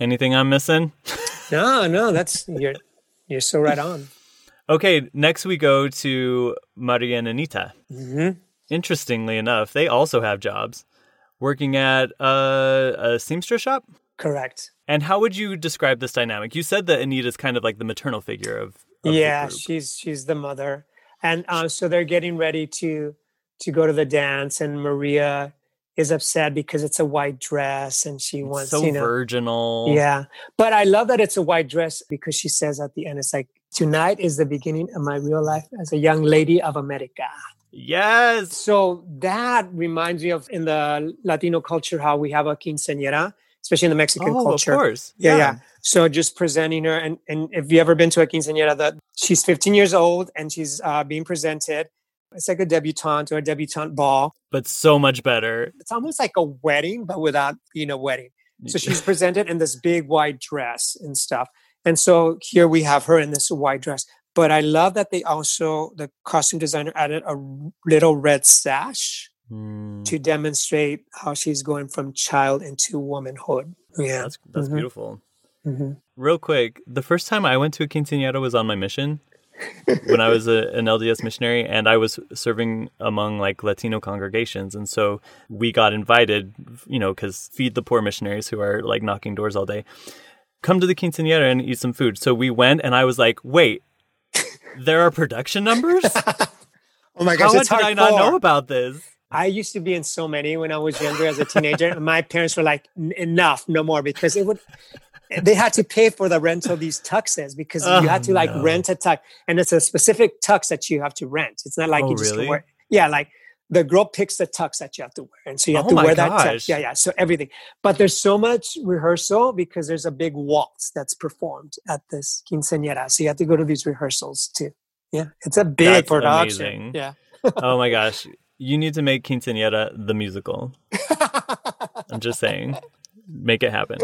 Anything I'm missing? no, no, that's you're you're so right on. Okay, next we go to Maria and Anita. Mm-hmm. Interestingly enough, they also have jobs working at a, a seamstress shop. Correct. And how would you describe this dynamic? You said that Anita's kind of like the maternal figure of, of yeah she's she's the mother and uh, so they're getting ready to to go to the dance and maria is upset because it's a white dress and she It's wants so you know virginal. yeah but i love that it's a white dress because she says at the end it's like tonight is the beginning of my real life as a young lady of america Yes. so that reminds me of in the latino culture how we have a quinceañera especially in the mexican Oh, culture of course. yeah, yeah. So just presenting her, and and if you ever been to a quinceañera, that she's 15 years old and she's uh, being presented. It's like a debutante or a debutante ball. But so much better. It's almost like a wedding, but without being a wedding. So she's presented in this big white dress and stuff. And so here we have her in this white dress. But I love that they also the costume designer added a little red sash Mm, to demonstrate how she's going from child into womanhood. Yeah. that's that's Mhm. beautiful. Mhm. Real quick, the first time I went to a quinceañera was on my mission when I was a, an LDS missionary, and I was serving among like Latino congregations, and so we got invited, you know, because feed the poor missionaries who are like knocking doors all day. Come to the quinceañera and eat some food. So we went, and I was like, "Wait, there are production numbers? Oh my How gosh, it's did I not know about this?" I used to be in so many when I was younger as a teenager. and my parents were like, enough, no more, because it would. They had to pay for the rental of these tuxes because Oh, you had to oh, like no. rent a tux, and it's a specific tux that you have to rent. It's not like Oh, you just really? wear. Yeah, like the girl picks the tux that you have to wear, and so you have Oh to wear that gosh. tux. Yeah, yeah. So everything, but there's so much rehearsal because there's a big waltz that's performed at this quinceañera. So you have to go to these rehearsals too. Yeah, it's a big That's production. amazing. Yeah. oh my gosh. You need to make Quinceañera the musical. I'm just saying. Make it happen.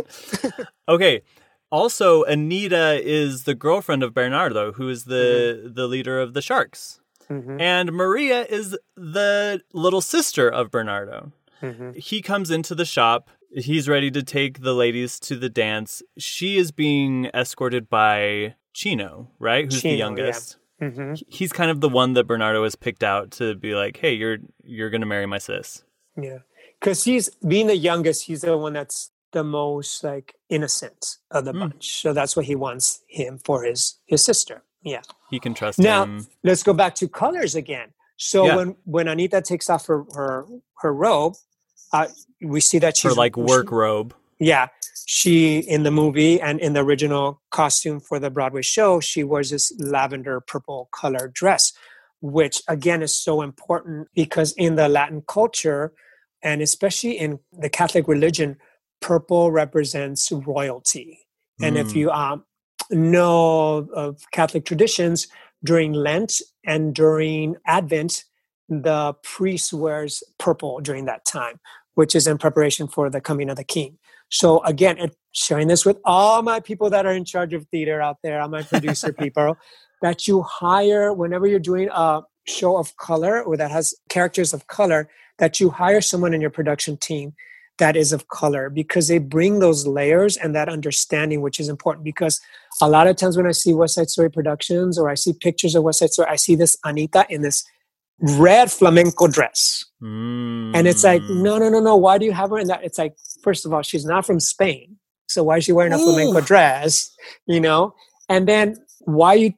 Okay. Also, Anita is the girlfriend of Bernardo, who is the the leader of the Sharks. Mhm, And Maria is the little sister of Bernardo. mhm. He comes into the shop. He's ready to take the ladies to the dance. She is being escorted by Chino, right? Who's Chino, the yeah. youngest. Mhm. He's kind of the one that Bernardo has picked out to be like, "Hey, you're you're going to marry my sis." Yeah, because he's being the youngest. He's the one that's the most like innocent of the Hmm. bunch. So that's what he wants him for his his sister. Yeah. He can trust Now him. let's go back to colors again. So Yeah. when when Anita takes off her her her robe, uh, we see that Her she's like work robe. Yeah, she in the movie and in the original costume for the Broadway show, she wears this lavender purple color dress, which again is so important because in the Latin culture, and especially in the Catholic religion, purple represents royalty. And if Mm. you um, know of Catholic traditions, during Lent and during Advent, the priest wears purple during that time, which is in preparation for the coming of the King. So again, it, sharing this with all my people that are in charge of theater out there, all my producer people, that you hire whenever you're doing a show of color or that has characters of color, that you hire someone in your production team that is of color because they bring those layers and that understanding, which is important. Because a lot of times when I see West Side Story productions or I see pictures of West Side Story, I see this Anita in this red flamenco dress. And it's like, Mm. no, no, no, no. Why do you have her in that? It's like, first of all, she's not from Spain. So why is she wearing a flamenco dress? You know? And then why you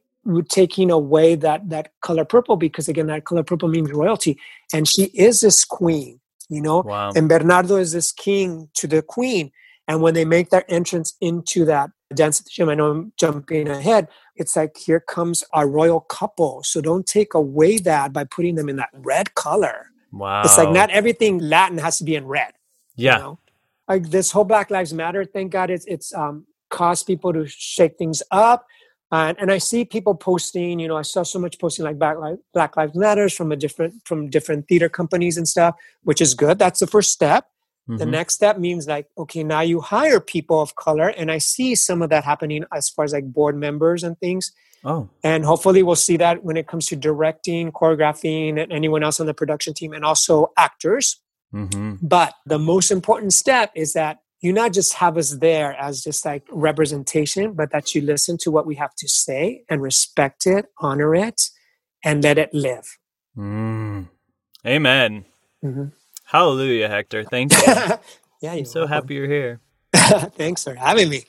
taking away that that color purple? Because again, that color purple means royalty. And she is this queen, you know? Wow. And Bernardo is this king to the queen. And when they make their entrance into that dance at the gym, I know I'm jumping ahead. It's like here comes our royal couple. So don't take away that by putting them in that red color. Wow. It's like not everything Latin has to be in red. you Yeah. know? Like this whole Black Lives Matter, thank God it's it's um caused people to shake things up. And and I see people posting, you know, I saw so much posting like Black Lives, Black Lives Matters from a different from different theater companies and stuff, which is good. That's the first step. The Mhm. next step means like, okay, now you hire people of color. And I see some of that happening as far as like board members and things. Oh. And hopefully we'll see that when it comes to directing, choreographing, and anyone else on the production team, and also actors. hmm But the most important step is that you not just have us there as just like representation, but that you listen to what we have to say and respect it, honor it, and let it live. Mm. Amen. Mhm. Hallelujah, Hector. Thank you. yeah, I'm you're so welcome. happy you're here. Thanks for having me.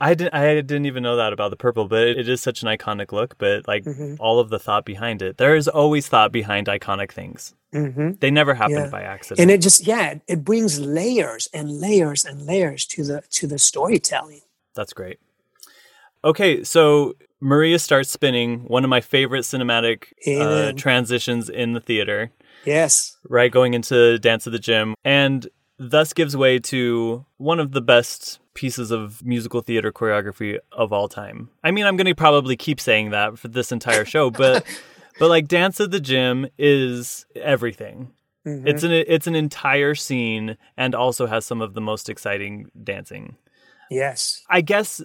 I didn't. I didn't even know that about the purple, but it is such an iconic look. But like Mhm. all of the thought behind it, there is always thought behind iconic things. hmm They never happen Yeah. by accident. And it just yeah, it brings layers and layers and layers to the to the storytelling. That's great. Okay, so Maria starts spinning. One of my favorite cinematic uh, transitions in the theater. Yes. right? Going into Dance of the Gym, and thus gives way to one of the best pieces of musical theater choreography of all time. I mean, I'm going to probably keep saying that for this entire show, but but like Dance of the Gym is everything. Mhm. It's an it's an entire scene and also has some of the most exciting dancing. yes. I guess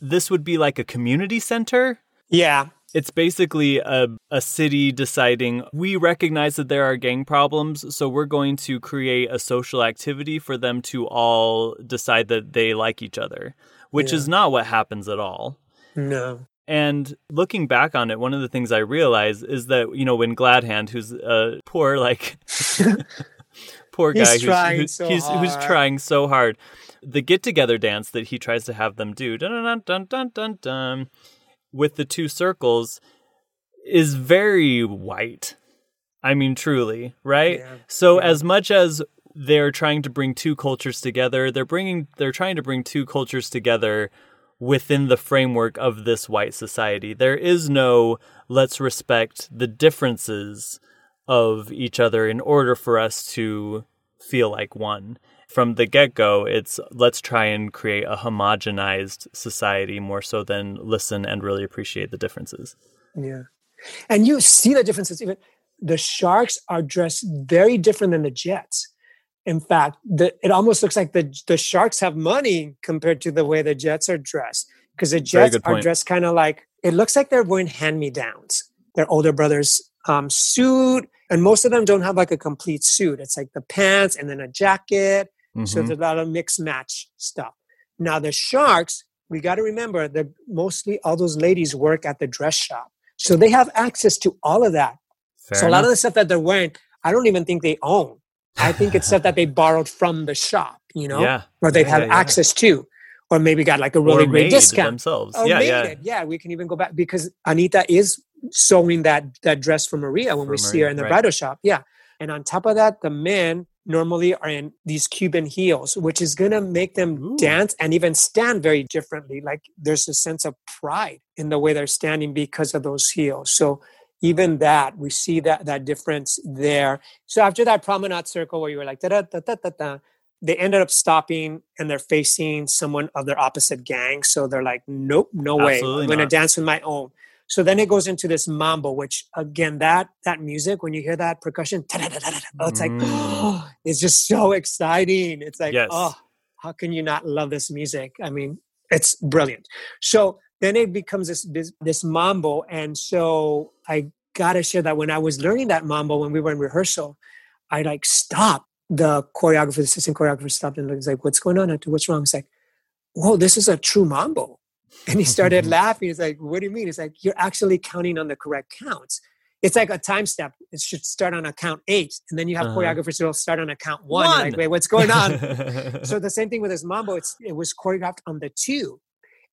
this would be like a community center Yeah. It's basically a, a city deciding we recognize that there are gang problems, so we're going to create a social activity for them to all decide that they like each other, which Yeah. is not what happens at all. No. And looking back on it, one of the things I realize is that, you know, when Gladhand, who's a poor, like, poor He's guy trying who's, so who's, who's trying so hard, the get together dance that he tries to have them do, dun dun dun dun dun dun, with the two circles is very white. I mean, truly, right? Yeah. So Yeah. as much as they're trying to bring two cultures together, they're bringing they're trying to bring two cultures together within the framework of this white society. There is no let's respect the differences of each other in order for us to feel like one. From the get go, it's let's try and create a homogenized society more so than listen and really appreciate the differences. Yeah. And you see the differences. Even the Sharks are dressed very different than the Jets. In fact, the, it almost looks like the the Sharks have money compared to the way the Jets are dressed. Because the Jets are dressed kind of like it looks like they're wearing hand me downs. Their older brothers um, suit, and most of them don't have like a complete suit. It's like the pants and then a jacket. Mm-hmm. So there's a lot of mix match stuff. Now the Sharks, we got to remember that mostly all those ladies work at the dress shop, so they have access to all of that. Fair so enough. a lot of the stuff that they're wearing, I don't even think they own. I think it's stuff that they borrowed from the shop, you know, yeah. or they yeah, have yeah, access to, or maybe got like a really or great discount themselves. Or yeah, yeah, it. yeah. We can even go back because Anita is sewing that that dress for Maria when for we Maria, see her in the right. bridal shop. Yeah, and on top of that, the men normally are in these Cuban heels, which is going to make them Ooh. dance and even stand very differently. Like there's a sense of pride in the way they're standing because of those heels. So even that, we see that that difference there. So after that promenade circle where you were like da da da da da da, they ended up stopping and they're facing someone of their opposite gang. So they're like, nope, no Absolutely way. I'm going to dance with my own. So then it goes into this mambo, which again, that that music when you hear that percussion, oh, it's like oh, it's just so exciting. It's like, yes. oh, how can you not love this music? I mean, it's brilliant. So then it becomes this this, this mambo, and so I gotta share that when I was learning that mambo when we were in rehearsal, I like stopped the choreographer, the assistant choreographer stopped and was like, "What's going on? What's wrong?" It's like, "Whoa, this is a true mambo." And he started laughing. He's like, What do you mean? He's like, You're actually counting on the correct counts. It's like a time step. It should start on account eight. And then you have uh-huh. choreographers who'll start on account one. one. Like, wait, what's going on? so the same thing with his mambo, it's it was choreographed on the two.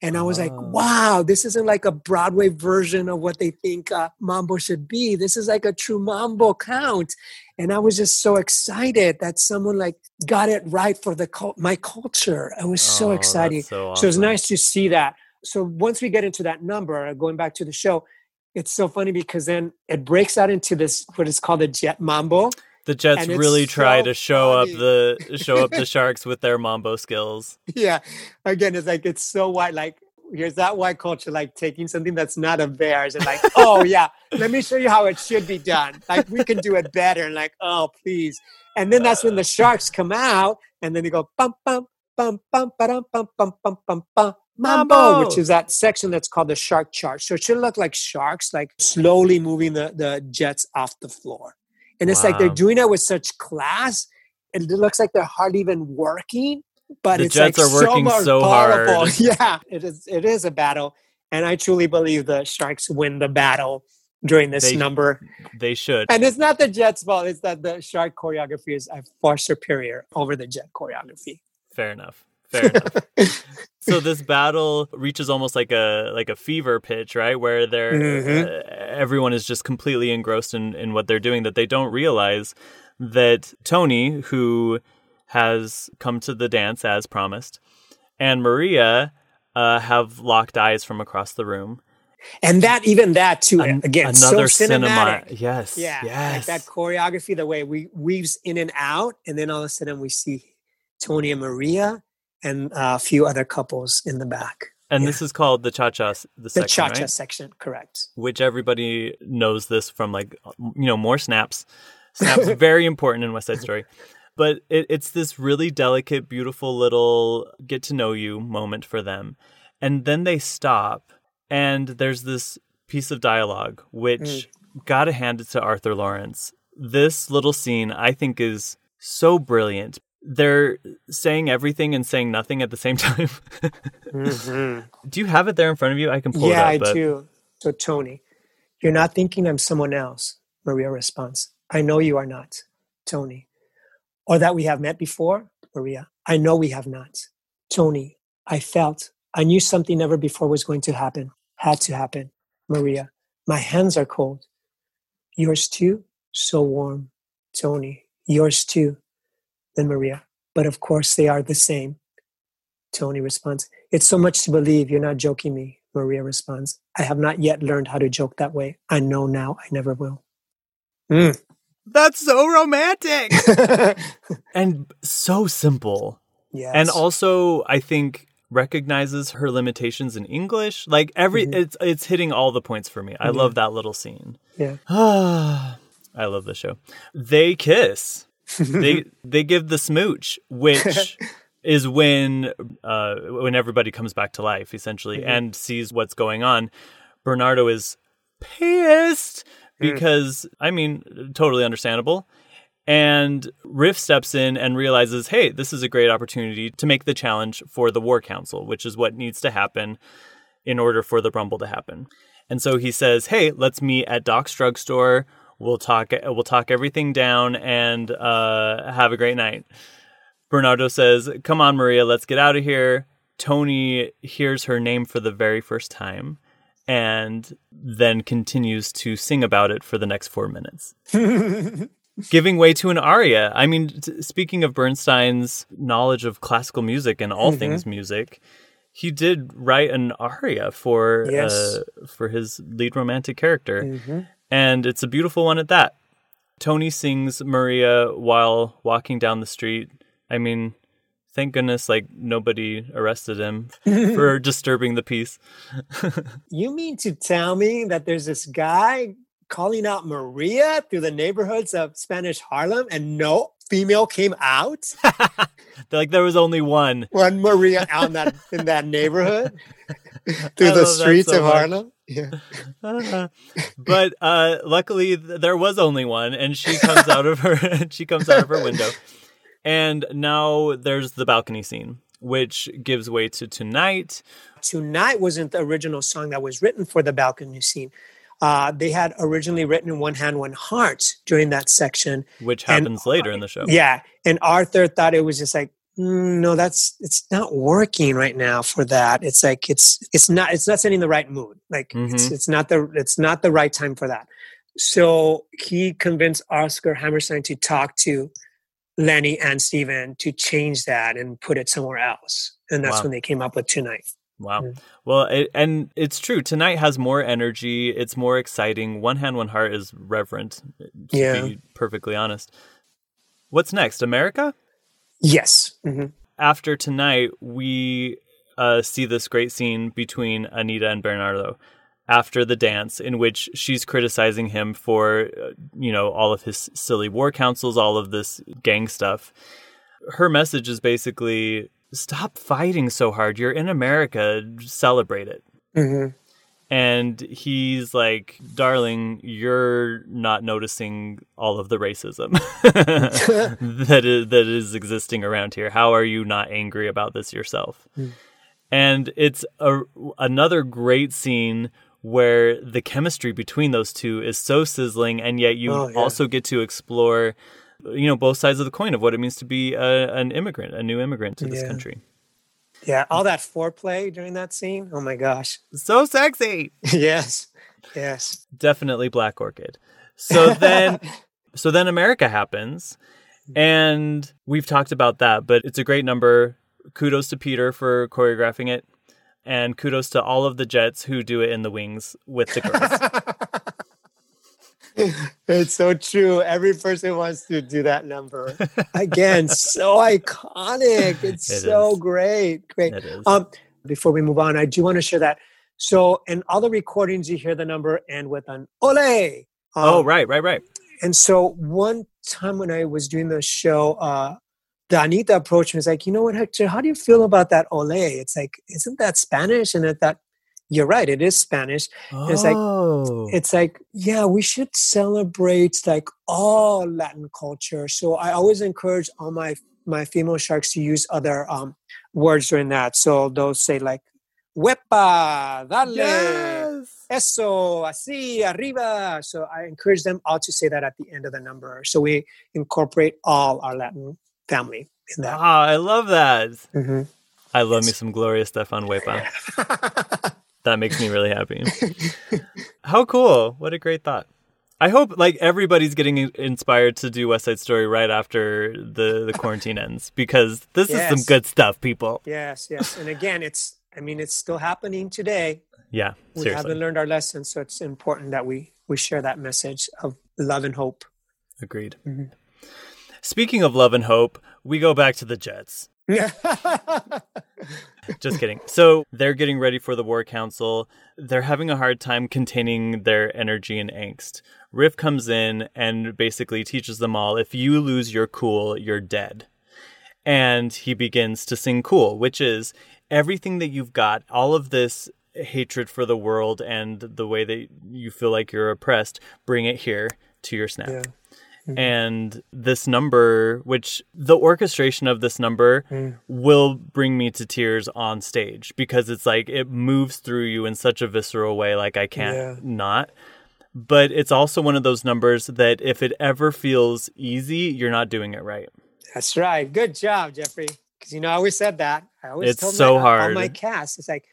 And I was oh. like, wow, this isn't like a Broadway version of what they think uh, mambo should be. This is like a true mambo count. And I was just so excited that someone like got it right for the my culture. I was so oh, excited. So, awesome. so it was nice to see that so once we get into that number, going back to the show, it's so funny because then it breaks out into this what is called a jet mambo. The Jets really try so to show funny. up the show up the Sharks with their mambo skills. Yeah, again, it's like it's so white. Like here's that white culture, like taking something that's not of theirs and like, oh yeah, let me show you how it should be done. Like we can do it better. And like, oh please. And then that's when the Sharks come out, and then they go bum bum bum bum bum bum bum bum bum bum Mambo, which is that section that's called the shark charge. So it should look like sharks, like slowly moving the, the jets off the floor. And it's wow. like they're doing it with such class. It looks like they're hardly even working, but the it's jets like are working so, so hard. Yeah, it is. It is a battle, and I truly believe the Sharks win the battle during this they, number. They should, and it's not the Jets' fault. It's that the Shark choreography is far superior over the Jet choreography. Fair enough. Fair enough. so this battle reaches almost like a like a fever pitch, right? Where they're mm-hmm. uh, everyone is just completely engrossed in, in what they're doing that they don't realize that Tony, who has come to the dance as promised, and Maria uh, have locked eyes from across the room. And that, even that too, An- again, another so cinematic. Cinema. Yes, yeah, yes. Like that choreography, the way we weaves in and out, and then all of a sudden we see Tony and Maria, and a few other couples in the back. And yeah. this is called the cha cha. The, the section, cha cha right? section, correct? Which everybody knows this from, like you know, more snaps. Snaps very important in West Side Story, but it, it's this really delicate, beautiful little get to know you moment for them, and then they stop, and there's this piece of dialogue which mm. gotta hand it to Arthur Laurents. This little scene, I think, is so brilliant they're saying everything and saying nothing at the same time. mm-hmm. Do you have it there in front of you? I can pull yeah, it up. Yeah, I do. So, Tony, you're not thinking I'm someone else. Maria responds, I know you are not, Tony. Or that we have met before, Maria. I know we have not. Tony, I felt, I knew something never before was going to happen, had to happen. Maria, my hands are cold. Yours too? So warm. Tony, yours too than Maria. But of course, they are the same. Tony responds, It's so much to believe you're not joking me. Maria responds, I have not yet learned how to joke that way. I know now I never will. Mm. That's so romantic and so simple. yes. And also, I think recognizes her limitations in English. Like every, it's it's hitting all the points for me. I love that little scene. yeah. I love the show. They kiss. They they give the smooch, which is when uh, when everybody comes back to life essentially and sees what's going on. Bernardo is pissed because I mean, totally understandable. And Riff steps in and realizes, hey, this is a great opportunity to make the challenge for the War Council, which is what needs to happen in order for the Rumble to happen. And so he says, "Hey, let's meet at Doc's drugstore. We'll talk. We'll talk everything down and uh, have a great night." Bernardo says, "Come on, Maria, let's get out of here." Tony hears her name for the very first time, and then continues to sing about it for the next four minutes, giving way to an aria. I mean, t- speaking of Bernstein's knowledge of classical music and all things music, he did write an aria for Yes. uh, for his lead romantic character, and it's a beautiful one at that. Tony sings Maria while walking down the street. I mean, thank goodness, like nobody arrested him for disturbing the peace. You mean to tell me that there's this guy calling out Maria through the neighborhoods of Spanish Harlem and no female came out? like there was only one. One Maria out in that in that neighborhood through the streets so of much. Harlem? Yeah. but uh, luckily, there was only one, and she comes out of her she comes out of her window, and now there's the balcony scene, which gives way to tonight. Tonight wasn't the original song that was written for the balcony scene. Uh, they had originally written One Hand, One Heart during that section. which And- happens later in the show. Yeah. And Arthur thought it was just like, "Mm, no, that's it's not working right now for that. It's like it's it's not it's not setting the right mood. Like it's it's not the it's not the right time for that. So he convinced Oscar Hammerstein to talk to Lenny and Stephen to change that and put it somewhere else. And that's Wow. when they came up with tonight. Wow. Mm. Well, it, and it's true. Tonight has more energy. It's more exciting. One hand, one heart is reverent. To Yeah. be perfectly honest. What's next? America. Yes. hmm After tonight, we uh, see this great scene between Anita and Bernardo after the dance, in which she's criticizing him for, uh, you know, all of his silly war councils, all of this gang stuff. Her message is basically stop fighting so hard. You're in America. Celebrate it. hmm And he's like, darling, you're not noticing all of the racism that is that is existing around here. How are you not angry about this yourself? Hmm. And it's a, another great scene where the chemistry between those two is so sizzling, and yet you Oh, yeah. also get to explore, you know, both sides of the coin of what it means to be a, an immigrant, a new immigrant to this Yeah. country. Yeah. All that foreplay during that scene. Oh my gosh. So sexy. yes. Yes. definitely black orchid so then so then america happens mm-hmm. and we've talked about that but it's a great number kudos to peter for choreographing it and kudos to all of the jets who do it in the wings with the girls It's so true. Every person wants to do that number. Again, so iconic. It's It so is. great. Great. Um, before we move on, I do want to share that. So in all the recordings, you hear the number end with an ole. Um, oh right right right And so one time when I was doing the show, uh, the Anita approached me and was like, you know what, Hector, how do you feel about that ole? It's like, isn't that Spanish? And I thought, you're right, it is Spanish. It's like- oh. it's like yeah we should celebrate like all latin culture. So i always encourage all my my female sharks to use other um words during that. So they'll say like wepa dale yes! eso así arriba. So i encourage them all to say that at the end of the number. So we incorporate all our latin family in that. Ah i love that. Mhm. i love me some gloria estefan wepa that makes me really happy How cool. What a great thought. I hope like everybody's getting inspired to do West Side Story right after the the quarantine ends because this is some good stuff, people. yes yes and again it's i mean it's still happening today Yeah, we seriously. haven't learned our lesson so it's important that we we share that message of love and hope Agreed. Mm-hmm. Speaking of love and hope, we go back to the Jets. Just kidding. So they're getting ready for the war council. They're having a hard time containing their energy and angst. Riff comes in and basically teaches them all if you lose your cool, you're dead. And he begins to sing cool, which is everything that you've got, all of this hatred for the world and the way that you feel like you're oppressed, bring it here to your snap. Yeah. And this number, which the orchestration of this number Mm. will bring me to tears on stage because it's like it moves through you in such a visceral way, like I can't Yeah. not. But it's also one of those numbers that if it ever feels easy, you're not doing it right. That's right. Good job, Jeffrey. Because you know, I always said that. I always It's told so my, hard. on my cast. It's like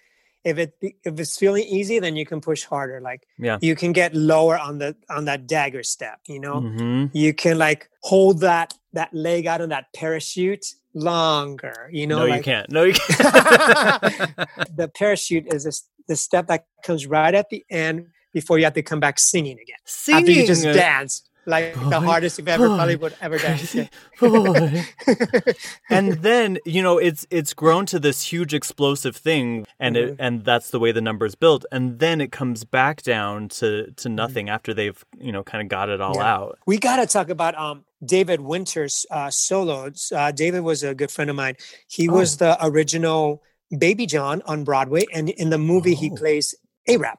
if it if it's feeling easy, then you can push harder. Like Yeah. you can get lower on the on that dagger step. You know, hmm you can like hold that that leg out on that parachute longer. You know, No, you can't. No, you can't. the parachute is this, the step that comes right at the end before you have to come back singing again. Singing. After you just dance like the hardest you've ever boy, probably would ever boy. and then you know it's it's grown to this huge explosive thing and Mm-hmm. it and that's the way the number's built and then it comes back down to to Mm-hmm. nothing after they've you know kind of got it all Yeah. out we got to talk about um, David Winters' uh, solos. Uh, David was a good friend of mine. He Oh. was the original Baby John on Broadway, and in the movie he Oh. plays A-Rab.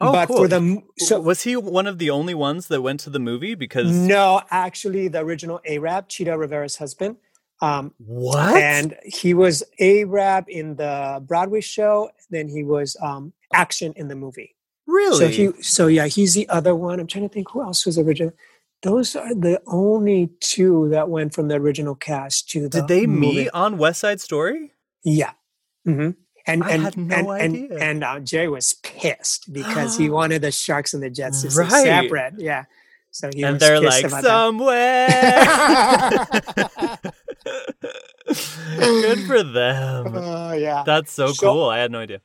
Oh, but cool. for the so was he one of the only ones that went to the movie because no, actually, the original A-Rab, Chita Rivera's husband, um, what and he was A-Rab in the Broadway show. Then he was um, action in the movie. really So he, so yeah, he's the other one. I'm trying to think who else was original. Those are the only two that went from the original cast to the. did they movie. meet on west side story Yeah. hmm And I and had no and, idea. and and uh, Jerry was pissed because he wanted the Sharks and the Jets to Right. stay separate. Yeah. So he and was they're pissed like about that. somewhere good for them Oh yeah. That's so, So- cool. I had no idea.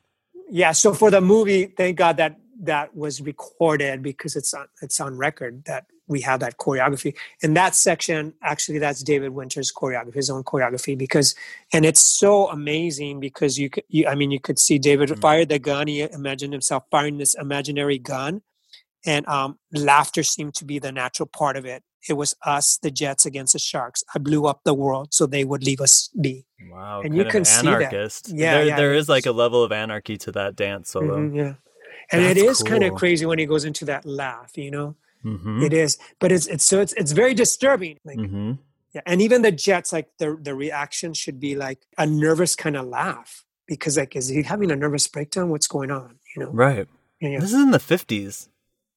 yeah. So for the movie, thank God that that was recorded because it's on it's on record that we have that choreography. And that section, actually, that's David Winters' choreography, his own choreography, because and it's so amazing because you could, you, I mean, you could see David Mm. fired the gun. He imagined himself firing this imaginary gun, and um, laughter seemed to be the natural part of it. It was us, the Jets, against the Sharks. I blew up the world so they would leave us be. Wow. And you can see that. anarchist. Yeah, There, yeah, there is like a level of anarchy to that dance solo. Mhm, yeah. And it That's is kind of crazy when he goes into that laugh, you know. Mm-hmm. It is, but it's it's so it's it's very disturbing. Like mm-hmm. yeah, and even the Jets, like the the reaction should be like a nervous kind of laugh because like is he having a nervous breakdown? What's going on? You know? Right. Yeah. This is in the 50s.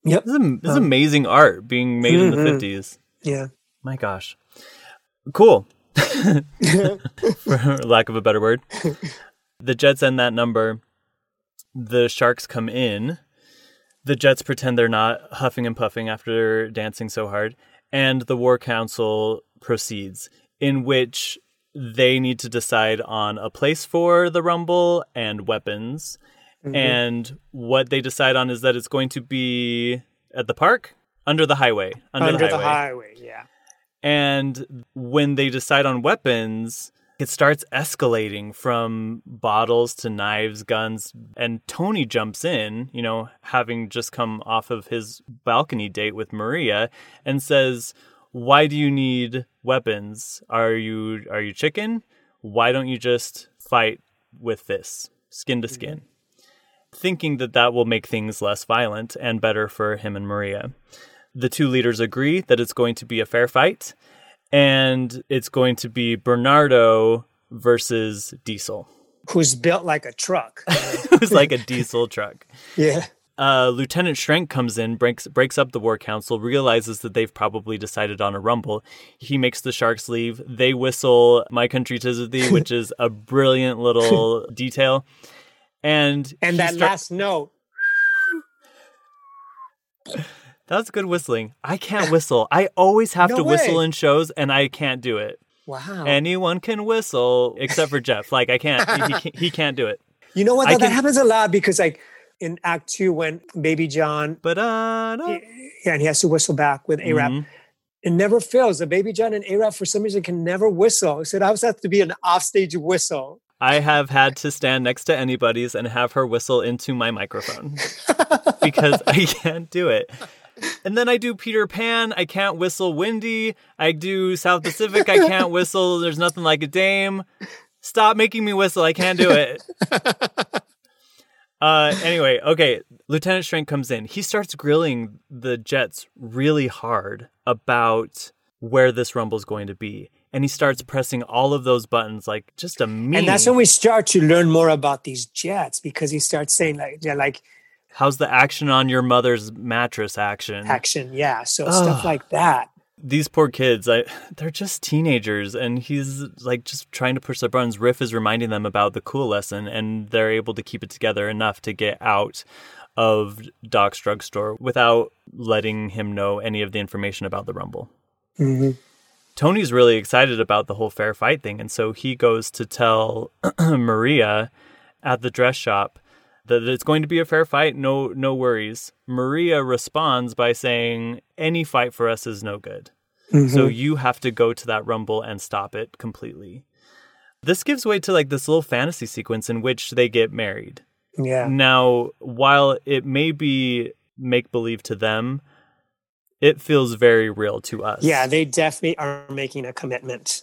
Yep. This is, this is Um, amazing art being made in the Mhm. 50s. yeah. My gosh. Cool. For lack of a better word. The Jets end that number. The Sharks come in. The Jets pretend they're not huffing and puffing after dancing so hard. And the War Council proceeds, in which they need to decide on a place for the Rumble and weapons. Mhm. And what they decide on is that it's going to be at the park, under the highway. Under, under, the highway. yeah. And when they decide on weapons, it starts escalating from bottles to knives, guns, and Tony jumps in, you know, having just come off of his balcony date with Maria and says, "Why do you need weapons? Are you are you chicken? Why don't you just fight with this, skin to skin?" Mm-hmm. Thinking that that will make things less violent and better for him and Maria. The two leaders agree that it's going to be a fair fight and it's going to be Bernardo versus Diesel. Who's built like a truck? Who's like a diesel truck. yeah. Uh, Lieutenant Schrank comes in, breaks breaks up the war council, realizes that they've probably decided on a rumble. He makes the sharks leave. They whistle "My Country 'Tis of Thee," which is a brilliant little detail. And And that star- last note. That's good whistling. I can't whistle. I always have No to whistle in shows, and I can't do it. Wow. Anyone can whistle except for Jeff. Like I can't. He, he can't, he can't do it. you know what? Though, that happens a lot because like in Act Two when Baby John But uh, yeah, and he has to whistle back with A-Rab. Mhm. it never fails. The Baby John and A-Rab for some reason can never whistle. So it always has to be an offstage whistle. I have had to stand next to Anybodys and have her whistle into my microphone because I can't do it. And then I do Peter Pan. I can't whistle Windy. I do South Pacific. I can't whistle. There's nothing like a dame. Stop making me whistle. I can't do it. Uh, anyway, okay. Lieutenant Schrank comes in. He starts grilling the Jets really hard about where this rumble is going to be. And he starts pressing all of those buttons like just a mean. And that's when we start to learn more about these Jets because he starts saying like, yeah, like How's the action on your mother's mattress action? action, yeah. So stuff like that. These poor kids, I, they're just teenagers, and he's like just trying to push their buttons. Riff is reminding them about the cool lesson, and they're able to keep it together enough to get out of Doc's drugstore without letting him know any of the information about the Rumble. Mm-hmm. Tony's really excited about the whole fair fight thing, and so he goes to tell Maria at the dress shop that it's going to be a fair fight, no no worries. Maria responds by saying any fight for us is no good. Mm-hmm. So you have to go to that rumble and stop it completely. This gives way to like this little fantasy sequence in which they get married. Yeah. Now, while it may be make believe to them, it feels very real to us. Yeah, they definitely are making a commitment.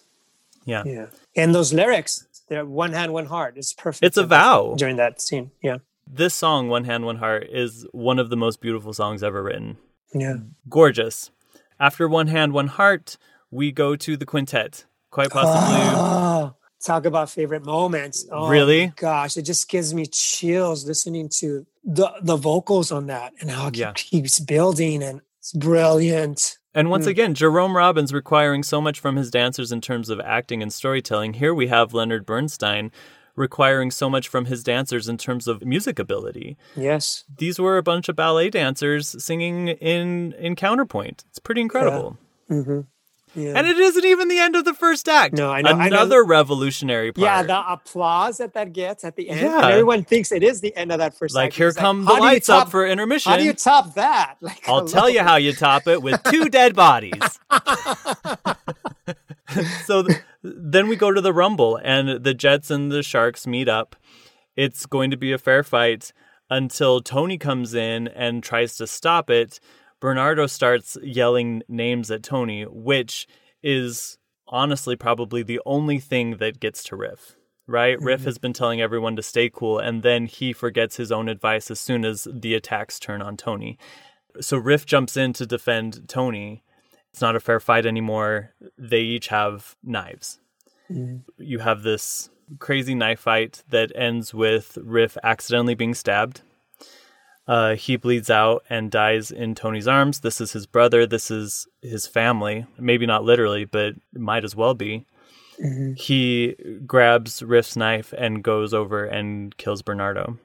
Yeah. Yeah. And those lyrics, they're one hand, one heart. It's perfect. It's a vow. during that scene. Yeah. This song, One Hand, One Heart, is one of the most beautiful songs ever written. Yeah. Gorgeous. After One Hand, One Heart, we go to the quintet. Quite possibly. Oh, talk about favorite moments. Oh, Really? Gosh, it just gives me chills listening to the the vocals on that and how it Yeah. keeps building and it's brilliant. And once hmm. again, Jerome Robbins requiring so much from his dancers in terms of acting and storytelling. Here we have Leonard Bernstein requiring so much from his dancers in terms of music ability. Yes. These were a bunch of ballet dancers singing in in counterpoint. It's pretty incredible. Mm-hmm. Yeah. And it isn't even the end of the first act. No, I know- I know. Another revolutionary part. yeah, the applause that that gets at the end. Yeah. And everyone thinks it is the end of that first like act. here It's come how the lights up for intermission. How do you top that? Like, I'll tell you how you top it with two dead bodies. so th- then we go to the Rumble, and the Jets and the Sharks meet up. It's going to be a fair fight until Tony comes in and tries to stop it. Bernardo starts yelling names at Tony, which is honestly probably the only thing that gets to Riff. Right? Riff mm-hmm. has been telling everyone to stay cool, and then he forgets his own advice as soon as the attacks turn on Tony. So Riff jumps in to defend Tony. It's not a fair fight anymore. They each have knives. Mm-hmm. You have this crazy knife fight that ends with Riff accidentally being stabbed. Uh, he bleeds out and dies in Tony's arms. This is his brother. This is his family. Maybe not literally, but might as well be. Mm-hmm. He grabs Riff's knife and goes over and kills Bernardo.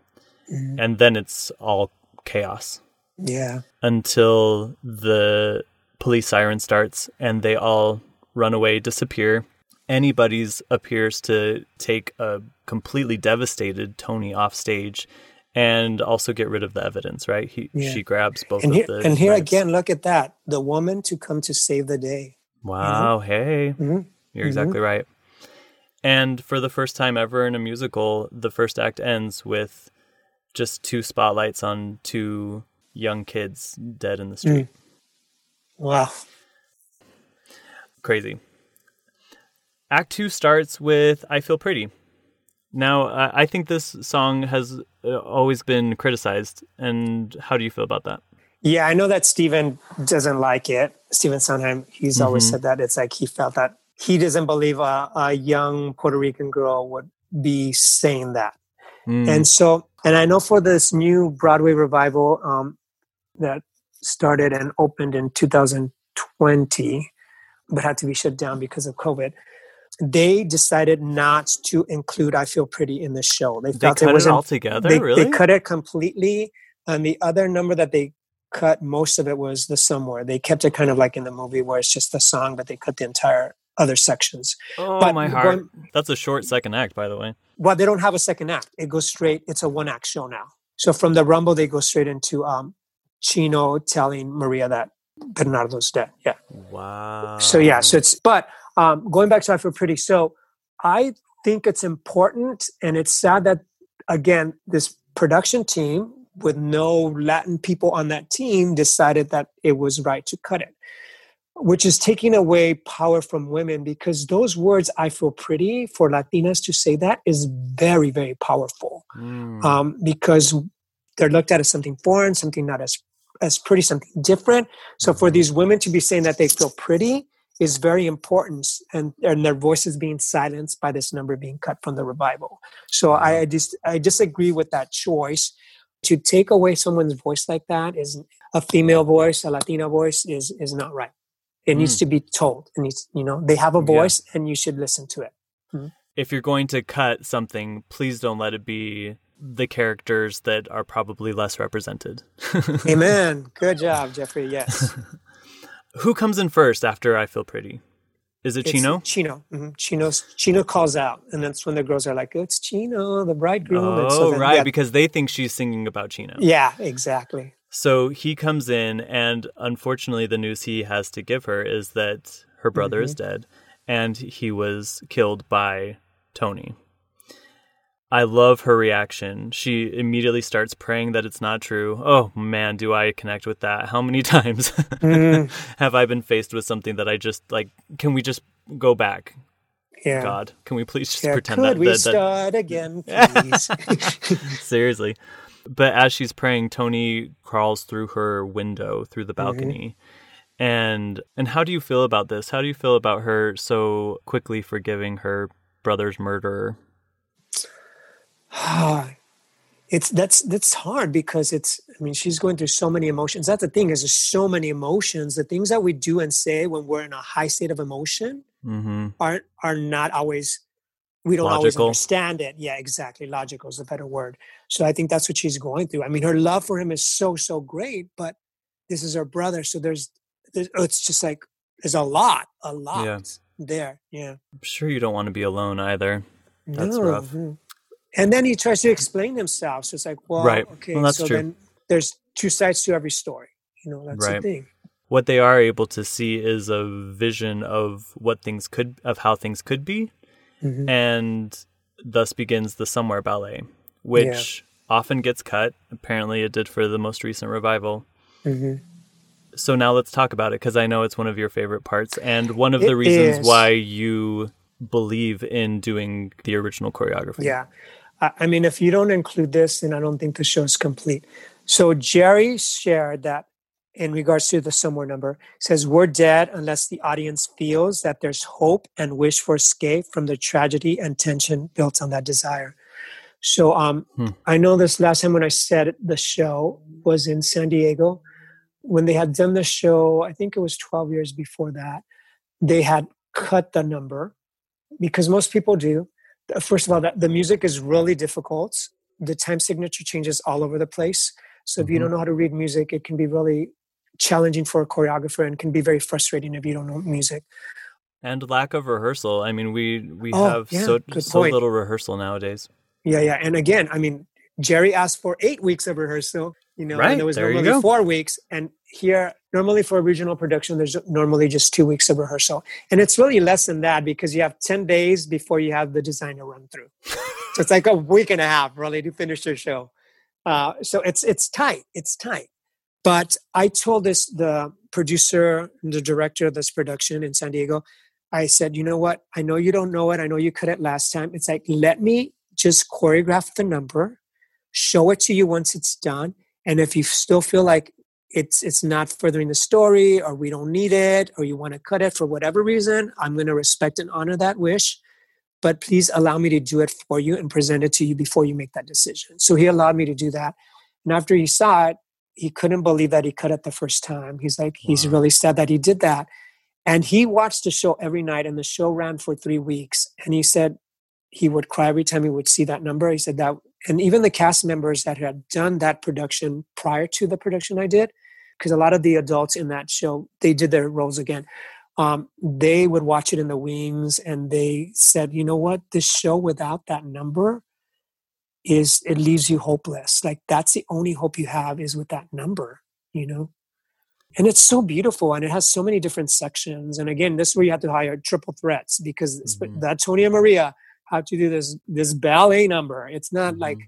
Mm-hmm. And then it's all chaos Yeah. until the police siren starts and they all run away, disappear. Anybodys appears to take a completely devastated Tony off stage and also get rid of the evidence, right? He Yeah. she grabs both And of here, the and here knives. again, look at that. The woman to come to save the day. Mm-hmm. Wow, hey. Mhm. You're mm-hmm. exactly right. And for the first time ever in a musical, the first act ends with just two spotlights on two young kids dead in the street. Mm. Wow. crazy. Act two starts with "I Feel Pretty." Now, I I think this song has uh, always been criticized, and how do you feel about that? Yeah, I know that Stephen doesn't like it. Stephen Sondheim, he's always Mm-hmm. said that. It's like he felt that he doesn't believe a, a young Puerto Rican girl would be saying that. Mm, And so, and I know for this new Broadway revival um, that started and opened in 2020, but had to be shut down because of COVID, they decided not to include "I Feel Pretty" in the show. They they felt cut it wasn't all together. they, really? they cut it completely and the other number that they cut most of it was the somewhere they kept it kind of like in the movie where it's just the song but they cut the entire other sections oh but my heart! one- That's a short second act, by the way. well they don't have a second act it goes straight it's a one act show now so from the rumble they go straight into um chino telling maria that bernardo's dead yeah Wow. So yeah, so it's but um, going back to I Feel Pretty. So I think it's important, and it's sad that again this production team with no Latin people on that team decided that it was right to cut it, which is taking away power from women because those words "I feel pretty" for Latinas to say that is very very powerful Mm. um, because they're looked at as something foreign, something not as as pretty, something different. So for mm-hmm. these women to be saying that they feel pretty is very important, and and their voices being silenced by this number being cut from the revival. So mm-hmm. I, I just I disagree with that choice. To take away someone's voice like that is a female voice, a Latina voice is is not right. It needs Mm. to be told. It needs, you know, they have a Yeah. voice, and you should listen to it. Mm-hmm. if you're going to cut something, please don't let it be the characters that are probably less represented. Amen. Good job, Jeffrey. Yes. Who comes in first after I Feel Pretty? Is it It's Chino? Chino. hmm Chino's Chino calls out, and that's when the girls are like, "It's Chino, the bridegroom." Oh, so then, right, yeah, because they think she's singing about Chino. yeah, exactly. So he comes in, and unfortunately, the news he has to give her is that her brother is Mm-hmm. dead and he was killed by Tony. I love her reaction. She immediately starts praying that it's not true. Oh man, do I connect with that? How many times Mm-hmm. have I been faced with something that I just like? Can we just go back? Yeah. God, can we please just yeah. pretend Could that, we that, that start again, please? Seriously. But as she's praying, Tony crawls through her window through the balcony. And and how do you feel about this? How do you feel about her so quickly forgiving her brother's murderer? it's that's that's hard because it's. I mean, she's going through so many emotions. That's the thing is, there's so many emotions. The things that we do and say when we're in a high state of emotion hmm aren't are not always we don't always understand it yeah exactly logical is a better word so i think that's what she's going through i mean her love for him is so so great but this is her brother so there's, there's it's just like there's a lot a lot Yeah. there yeah I'm sure you don't want to be alone either. That's No, rough. mhm. And then he tries to explain himself so it's like well Right. okay Well, so true. then there's two sides to every story you know that's Right. the thing What they are able to see is a vision of what things could of how things could be Mhm. and thus begins the Somewhere Ballet, which often gets cut. Apparently, it did for the most recent revival. hmm So now let's talk about it because I know it's one of your favorite parts and one of the It reasons is. why you believe in doing the original choreography. Yeah. I mean, if you don't include this, then I don't think the show is complete. So Jerry shared that in regards to the somewhere number says we're dead unless the audience feels that there's hope and wish for escape from the tragedy and tension built on that desire. So um, Hmm. I know this last time when I said the show was in San Diego. When they had done the show, I think it was 12 years before that, they had cut the number because most people do first of all that the music is really difficult the time signature changes all over the place so if you Mhm. don't know how to read music it can be really challenging for a choreographer and can be very frustrating if you don't know music And lack of rehearsal. I mean, we we Oh, have yeah, so so point. little rehearsal nowadays. yeah yeah and again i mean jerry asked for eight weeks of rehearsal you know Right, and there was there you normally four weeks and here normally for a regional production there's normally just two weeks of rehearsal. And it's really less than that because you have 10 days before you have the designer run through. So it's like a week and a half really to finish your show. Uh, so it's it's tight it's tight. But i told this the producer and the director of this production in san diego i said you know what? I know you don't know it. I know you cut it last time. It's like let me just choreograph the number show it to you once it's done. And if you still feel like it's it's not furthering the story or we don't need it or you want to cut it for whatever reason i'm going to respect and honor that wish. But please allow me to do it for you and present it to you before you make that decision. So he allowed me to do that. And after he saw it he couldn't believe that he cut it the first time. He's like he's really sad that he did that. And he watched the show every night and the show ran for three weeks. And he said he would cry every time he would see that number. He said that and even the cast members that had done that production prior to the production i did because a lot of the adults in that show they did their roles again. Um, they would watch it in the wings and they said you know what? This show without that number is it leaves you hopeless. Like that's the only hope you have is with that number you know? And it's so beautiful and it has so many different sections. And again this is where you have to hire triple threats because Mhm. that tony and maria have to do this this ballet number. It's not Mhm. like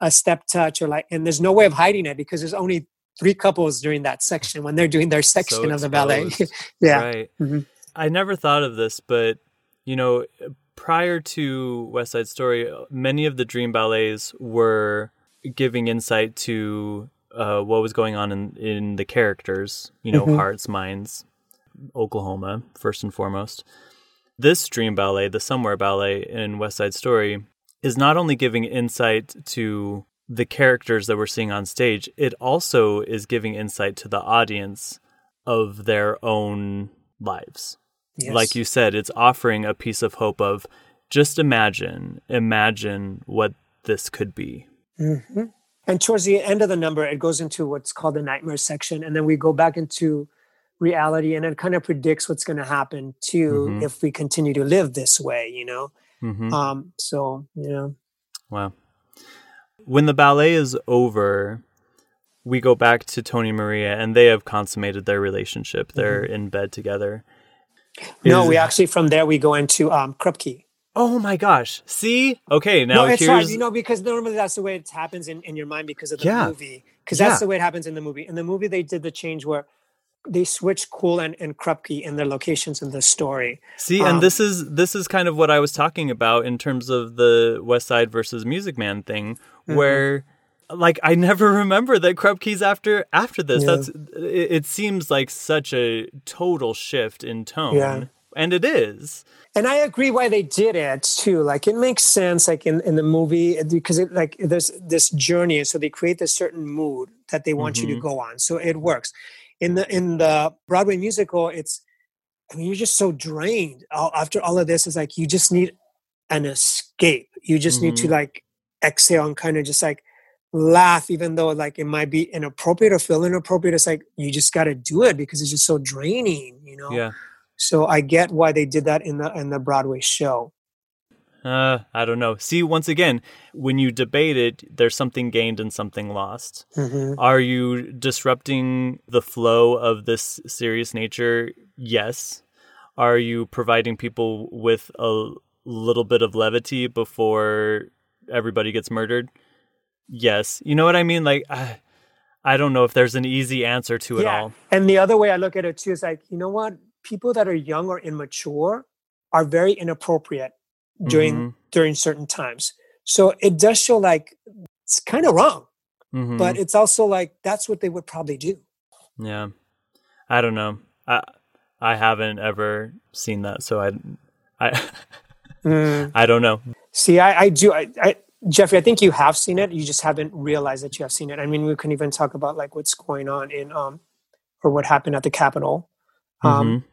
a step touch or like and there's no way of hiding it because there's only three couples during that section when they're doing their section So of the ballet yeah Right. Mhm. I never thought of this, but you know, prior to West Side Story, many of the dream ballets were giving insight to uh, what was going on in, in the characters, you know, Mhm. hearts, minds, Oklahoma, first and foremost. This dream ballet, the Somewhere Ballet in West Side Story, is not only giving insight to the characters that we're seeing on stage, it also is giving insight to the audience of their own lives. Yes. Like you said, it's offering a piece of hope of just imagine, imagine what this could be. hmm And towards the end of the number, it goes into what's called the nightmare section. And then we go back into reality and it kind of predicts what's going to happen too Mhm. if we continue to live this way, you know? hmm Um, so, you know, Wow. When the ballet is over, we go back to Tony Maria, and they have consummated their relationship. They're in bed together. no, Is- we actually, from there, we go into um, Krupke. Oh my gosh! See, okay, now no, it's here's right, you know, because normally that's the way it happens in, in your mind because of the Yeah. movie. Because that's Yeah. the way it happens in the movie. In the movie, they did the change where they switch Cool and, and Krupke in their locations in the story. See, Um, and this is this is kind of what I was talking about in terms of the West Side versus Music Man thing, Mm-hmm. Where like I never remember that Krupke's after after this. Yeah. That's it, it seems like such a total shift in tone, Yeah. and it is. and I agree why they did it too. Like it makes sense, like in, in the movie, because it like there's this journey, and so they create this certain mood that they want you to Mhm. go on. So it works. In the in the Broadway musical, it's I mean you're just so drained after all of this. Is like you just need an escape. You just need to Mhm. like exhale and kind of just like laugh, even though like it might be inappropriate or feel inappropriate. It's like you just got to do it because it's just so draining. You know. Yeah. So I get why they did that in the in the Broadway show. Uh, I don't know. See, once again, when you debate it, there's something gained and something lost. Mm-hmm. Are you disrupting the flow of this serious nature? Yes. Are you providing people with a little bit of levity before everybody gets murdered? Yes. You know what I mean? Like, I, I don't know if there's an easy answer to it all. And the other way I look at it too is like, you know what? People that are young or immature are very inappropriate during Mhm. during certain times. So it does show like it's kind of wrong, Mhm. but it's also like that's what they would probably do. yeah, I don't know. I I haven't ever seen that, so I I I don't know. See, I, I do. I, I, Jeffrey, I think you have seen it. You just haven't realized that you have seen it. I mean, we can even talk about like what's going on in um or what happened at the Capitol. Um, Mhm.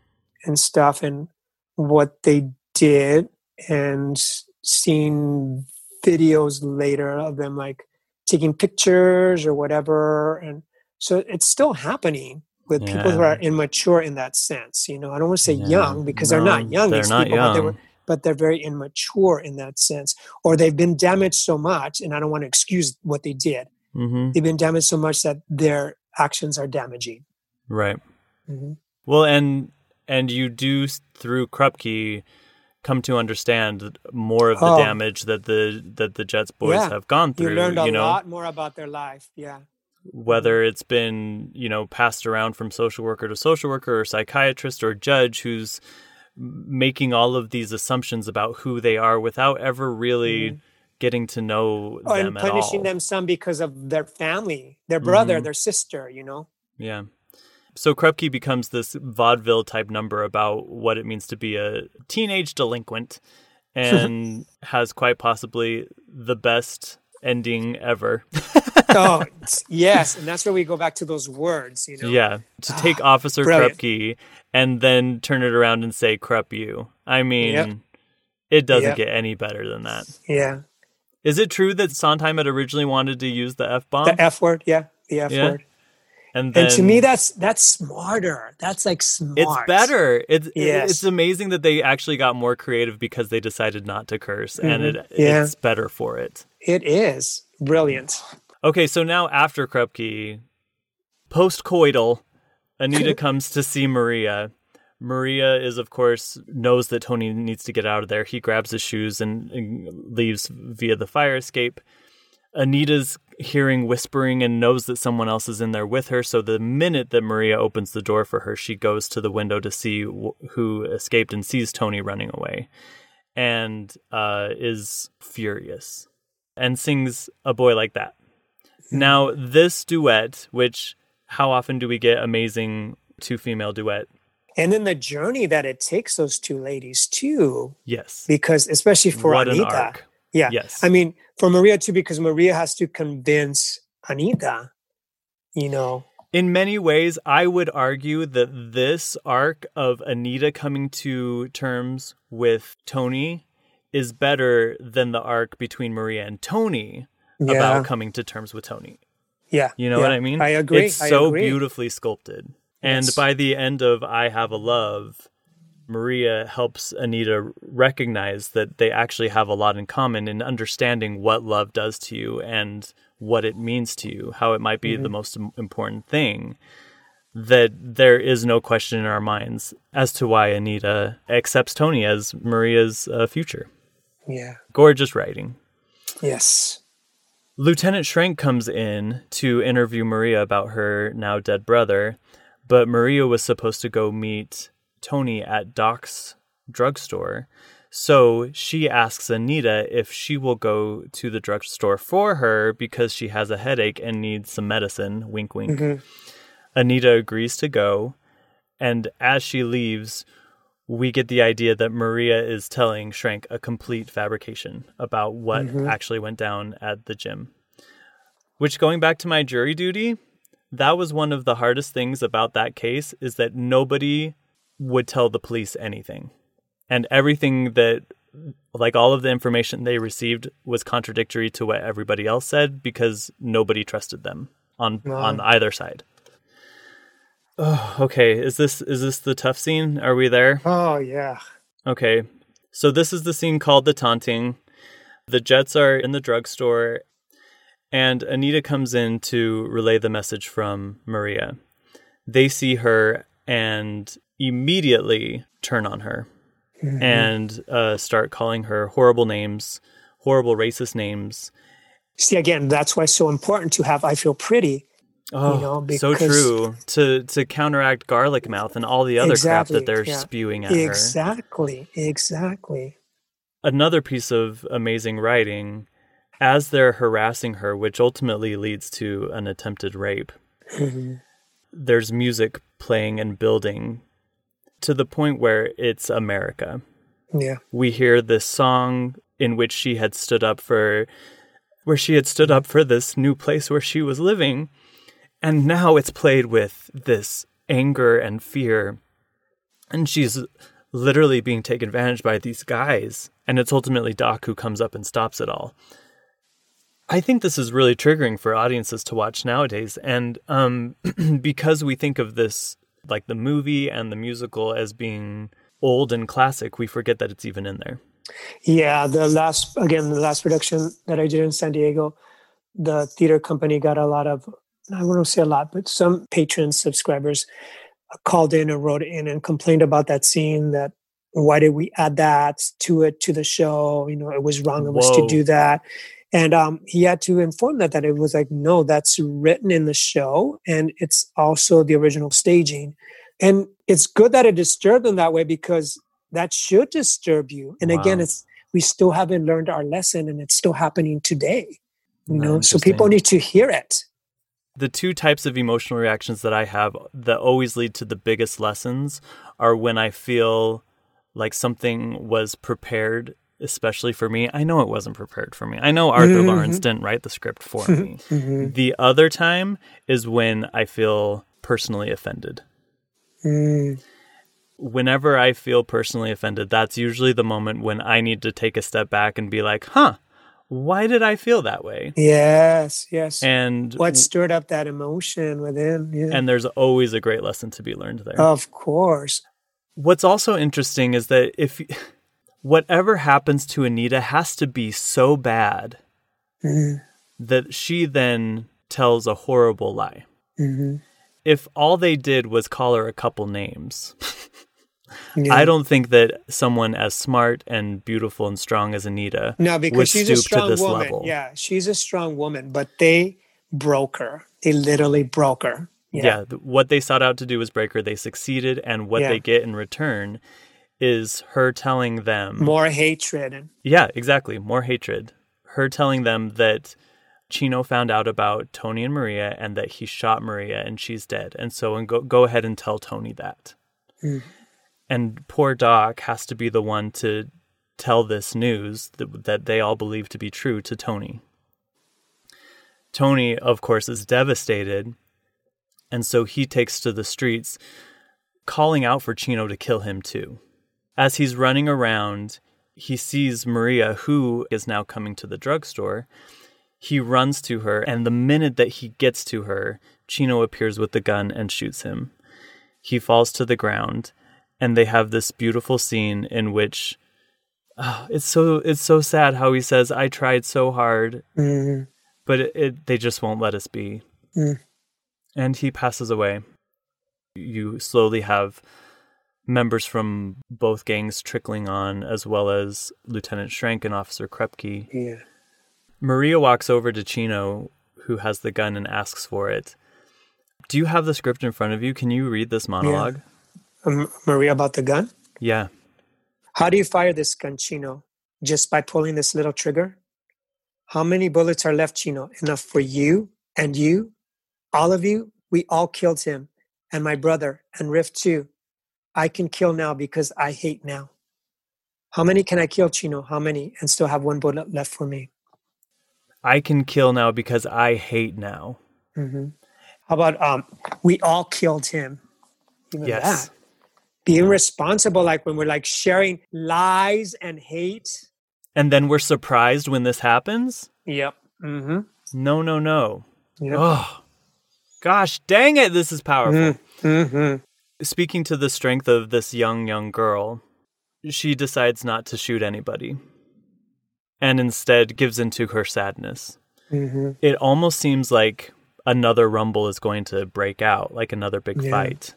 and stuff and what they did and seeing videos later of them like taking pictures or whatever and so it's still happening with people who are immature in that sense you know i don't want to say Yeah. young because they're not young they're these not people but they were young. But they're very immature in that sense or they've been damaged so much and i don't want to excuse what they did Mhm. they've been damaged so much that their actions are damaging Right. Mhm. Well, and and you do through Krupke come to understand more of the Oh. damage that the that the Jets boys Yeah. have gone through. you learned a know, lot more about their life yeah whether it's been you know passed around from social worker to social worker or psychiatrist or judge who's making all of these assumptions about who they are without ever really getting to know Oh, them and at punishing all. them some because of their family, their brother, Mhm. their sister, you know? Yeah. So Krupke becomes this vaudeville type number about what it means to be a teenage delinquent and has quite possibly the best ending ever. oh, yes. And that's where we go back to those words, you know? yeah. To ah, take Officer brilliant. Krupke and then turn it around and say Krup you. I mean, Yep. it doesn't Yep. get any better than that. Yeah. Is it true that Sondheim had originally wanted to use the F bomb? The F word. Yeah. The F Yeah. word. and then And to me, that's that's smarter. That's like smart. It's better. It's Yes. it's amazing that they actually got more creative because they decided not to curse, and mm-hmm. it. Yeah. it's better for it. It is brilliant. Okay, so now after Krupke, post coital, Anita comes to see Maria. Maria is, of course, knows that Tony needs to get out of there. He grabs his shoes and, and leaves via the fire escape. Anita's hearing whispering and knows that someone else is in there with her. So the minute that Maria opens the door for her, she goes to the window to see wh- who escaped and sees Tony running away and uh, is furious and sings A Boy Like That. Now, this duet, which how often do we get amazing two female duet? And then the journey that it takes those two ladies too, Yes. because especially for what an Anita. arc. Yeah. Yes. I mean, for Maria too, because Maria has to convince Anita, you know. In many ways, I would argue that this arc of Anita coming to terms with Tony is better than the arc between Maria and Tony Yeah. about coming to terms with Tony. yeah. You know yeah. what I mean? I agree. It's I so agree. beautifully sculpted. And Yes. by the end of I Have a Love, Maria helps Anita recognize that they actually have a lot in common in understanding what love does to you and what it means to you, how it might be Mm-hmm. the most important thing. That there is no question in our minds as to why Anita accepts Tony as Maria's uh, future. Yeah. Gorgeous writing. Yes. Lieutenant Schrank comes in to interview Maria about her now dead brother, but Maria was supposed to go meet Tony at Doc's drugstore. So she asks Anita if she will go to the drugstore for her because she has a headache and needs some medicine. Wink, wink. Mm-hmm. Anita agrees to go. And as she leaves, we get the idea that Maria is telling Schrank a complete fabrication about what mm-hmm. actually went down at the gym. Which, going back to my jury duty, that was one of the hardest things about that case is that nobody would tell the police anything. And everything that, like all of the information they received, was contradictory to what everybody else said because nobody trusted them on on uh-huh. either side. Oh, okay. Is this is this the tough scene? Are we there? Oh yeah. Okay. So this is the scene called the taunting. The Jets are in the drugstore and Anita comes in to relay the message from Maria. They see her and immediately turn on her and uh, start calling her horrible names, horrible racist names. See again, that's why it's so important to have I feel pretty. Oh, you know, so true. To to counteract garlic mouth and all the other crap that they're yeah. spewing at her. Exactly. Exactly. another piece of amazing writing as they're harassing her, which ultimately leads to an attempted rape. Mm-hmm. There's music playing and building to the point where it's America. Yeah. We hear this song in which she had stood up for where she had stood up for this new place where she was living. And now it's played with this anger and fear. And she's literally being taken advantage by these guys. And it's ultimately Doc who comes up and stops it all. I think this is really triggering for audiences to watch nowadays. And um, because we think of this, like the movie and the musical, as being old and classic, we forget that it's even in there. Yeah, the last again, the last production that I did in San Diego, the theater company got a lot of I wouldn't say a lot, but some patrons, subscribers called in and wrote in and complained about that scene that why did we add that to it to the show? You know, it was wrong of us to do that. And um, he had to inform that that it was like, no, that's written in the show and it's also the original staging. And it's good that it disturbed them that way because that should disturb you. And again, it's we still haven't learned our lesson and it's still happening today. You know, so people need to hear it. The two types of emotional reactions that I have that always lead to the biggest lessons are when I feel like something was prepared, especially for me. I know it wasn't prepared for me. I know Arthur Mm-hmm. Laurents didn't write the script for me. The other time is when I feel personally offended. Mm, Whenever I feel personally offended, that's usually the moment when I need to take a step back and be like, huh, why did I feel that way? yes, yes. And what stirred up that emotion within? Yeah. and there's always a great lesson to be learned there. of course. What's also interesting is that if whatever happens to Anita has to be so bad Mhm, that she then tells a horrible lie. mhm. if all they did was call her a couple names, Yeah. I don't think that someone as smart and beautiful and strong as Anita No, would because she's a stoop to strong this woman. level. Yeah, she's a strong woman, but they broke her. They literally broke her. Yeah. th- what they sought out to do was break her. They succeeded, and what Yeah. they get in return is her telling them More hatred Yeah, exactly. More hatred. Her telling them that Chino found out about Tony and Maria and that he shot Maria and she's dead. And so and go go ahead and tell Tony that. Hmm. And poor Doc has to be the one to tell this news that, that they all believe to be true to Tony. Tony, of course, is devastated. And so he takes to the streets, calling out for Chino to kill him too. As he's running around, he sees Maria, who is now coming to the drugstore. He runs to her, and the minute that he gets to her, Chino appears with the gun and shoots him. He falls to the ground, and they have this beautiful scene in which ah, it's so it's so sad how he says, "I tried so hard, Mhm. but it, it, they just won't let us be." Mm. And he passes away. You slowly have members from both gangs trickling on, as well as Lieutenant Schrank and Officer Krupke. yeah. Maria walks over to Chino, who has the gun, and asks for it. Do you have the script in front of you? Can you read this monologue? Um, Maria about the gun. Yeah. How do you fire this gun, Chino? Just by pulling this little trigger? How many bullets are left, Chino? Enough for you and you? All of you? We all killed him. And my brother, and Riff too. I can kill now because I hate now. How many can I kill, Chino? How many? And still have one bullet left for me. I can kill now because I hate now. hmm How about um, we all killed him? Even Yes. that. Being responsible, like when we're like sharing lies and hate. And then we're surprised when this happens? Yep. Mm-hmm. No, no, no. Yep. Oh, gosh dang it. This is powerful. Mm-hmm. Speaking to the strength of this young, young girl, she decides not to shoot anybody and instead gives into her sadness. Mm-hmm. It almost seems like another rumble is going to break out, like another big Yeah. fight.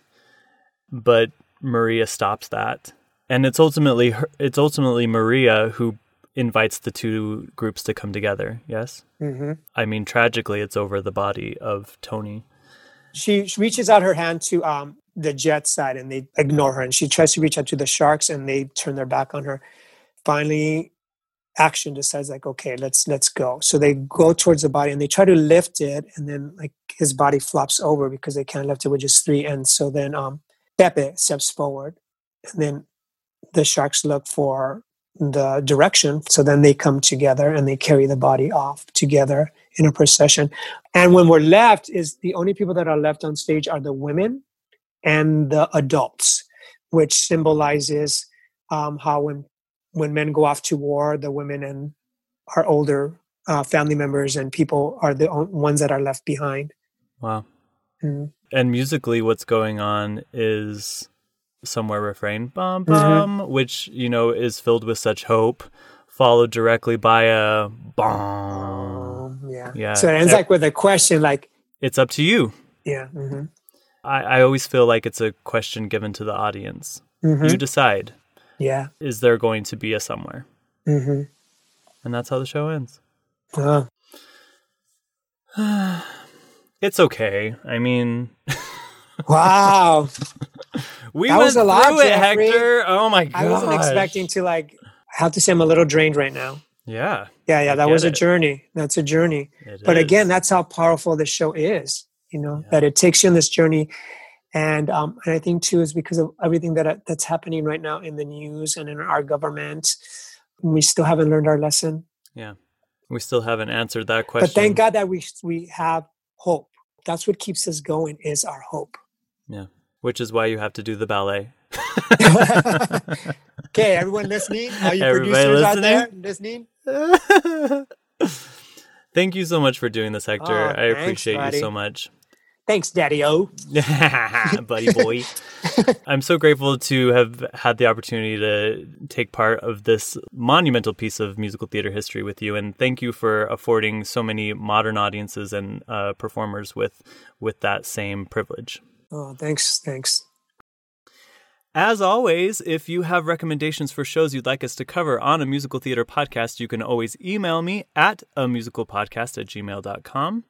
But Maria stops that. And it's ultimately her, it's ultimately Maria who invites the two groups to come together. Yes? Mm-hmm. I mean tragically it's over the body of Tony. She, she reaches out her hand to um, the jet side and they ignore her. And she tries to reach out to the sharks and they turn their back on her. Finally, action decides like, okay, let's let's go. So they go towards the body and they try to lift it, and then like his body flops over because they can't lift it with just three. And so then um, Pepe steps forward, and then the sharks look for the direction. So then they come together and they carry the body off together in a procession. And when we're left, is the only people that are left on stage are the women and the adults, which symbolizes um, how when when men go off to war, the women and our older uh, family members and people are the ones that are left behind. Wow. Mm. And musically, what's going on is somewhere refrain bum Mm-hmm. bum, which you know is filled with such hope, followed directly by a bum. Um, yeah. Yeah. So it ends like with a question, like, It's up to you. yeah. hmm I, I always feel like it's a question given to the audience. hmm You decide: Yeah. is there going to be a somewhere? hmm And that's how the show ends. Uh, It's okay. I mean, wow. we That went was a lot, through it, Jeffrey. Hector. Oh my god! I wasn't expecting to like. I have to say, I'm a little drained right now. Yeah, Yeah, yeah, that was a it. journey. That's a journey. it but again that's how powerful this show is you know Yeah. that it takes you on this journey and um, and i think too is because of everything that that's happening right now in the news and in our government we still haven't learned our lesson Yeah, we still haven't answered that question. but thank god that we we have hope that's what keeps us going is our hope Yeah, which is why you have to do the ballet. okay everyone listening all you Everybody producers out there listening Thank you so much for doing this, Hector. Oh, I thanks, appreciate you so much. Thanks, Daddy O. Buddy boy. I'm so grateful to have had the opportunity to take part of this monumental piece of musical theater history with you, and thank you for affording so many modern audiences and uh, performers with with that same privilege. Oh, thanks, thanks. As always, if you have recommendations for shows you'd like us to cover on a musical theater podcast, you can always email me at a musicalpodcast at gmail.com.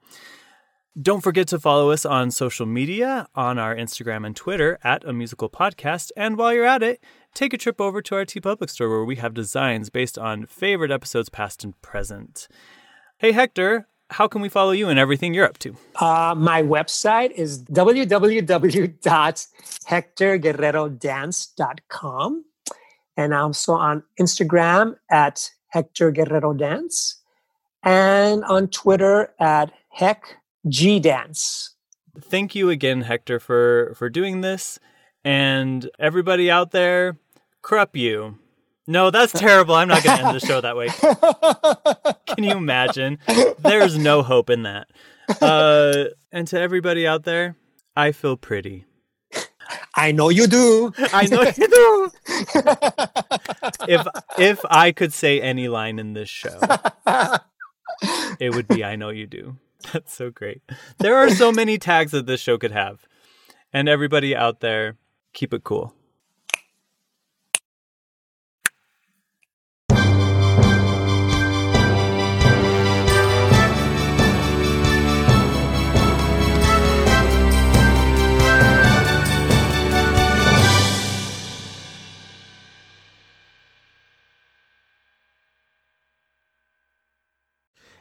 Don't forget to follow us on social media on our Instagram and Twitter at a musical podcast. And while you're at it, take a trip over to our TeePublic store where we have designs based on favorite episodes past and present. Hey, Hector, how can we follow you and everything you're up to? Uh, my website is www.hectorguerrerodance.com. And I'm also on Instagram at Hector Guerrero Dance and on Twitter at Heck G Dance. Thank you again, Hector, for, for doing this. And everybody out there, crup you. No, that's terrible. I'm not going to end the show that way. Can you imagine? There's no hope in that. Uh, and to everybody out there, I feel pretty. I know you do. I know you do. if if I could say any line in this show, it would be "I know you do." That's so great. There are so many tags that this show could have, and everybody out there, keep it cool.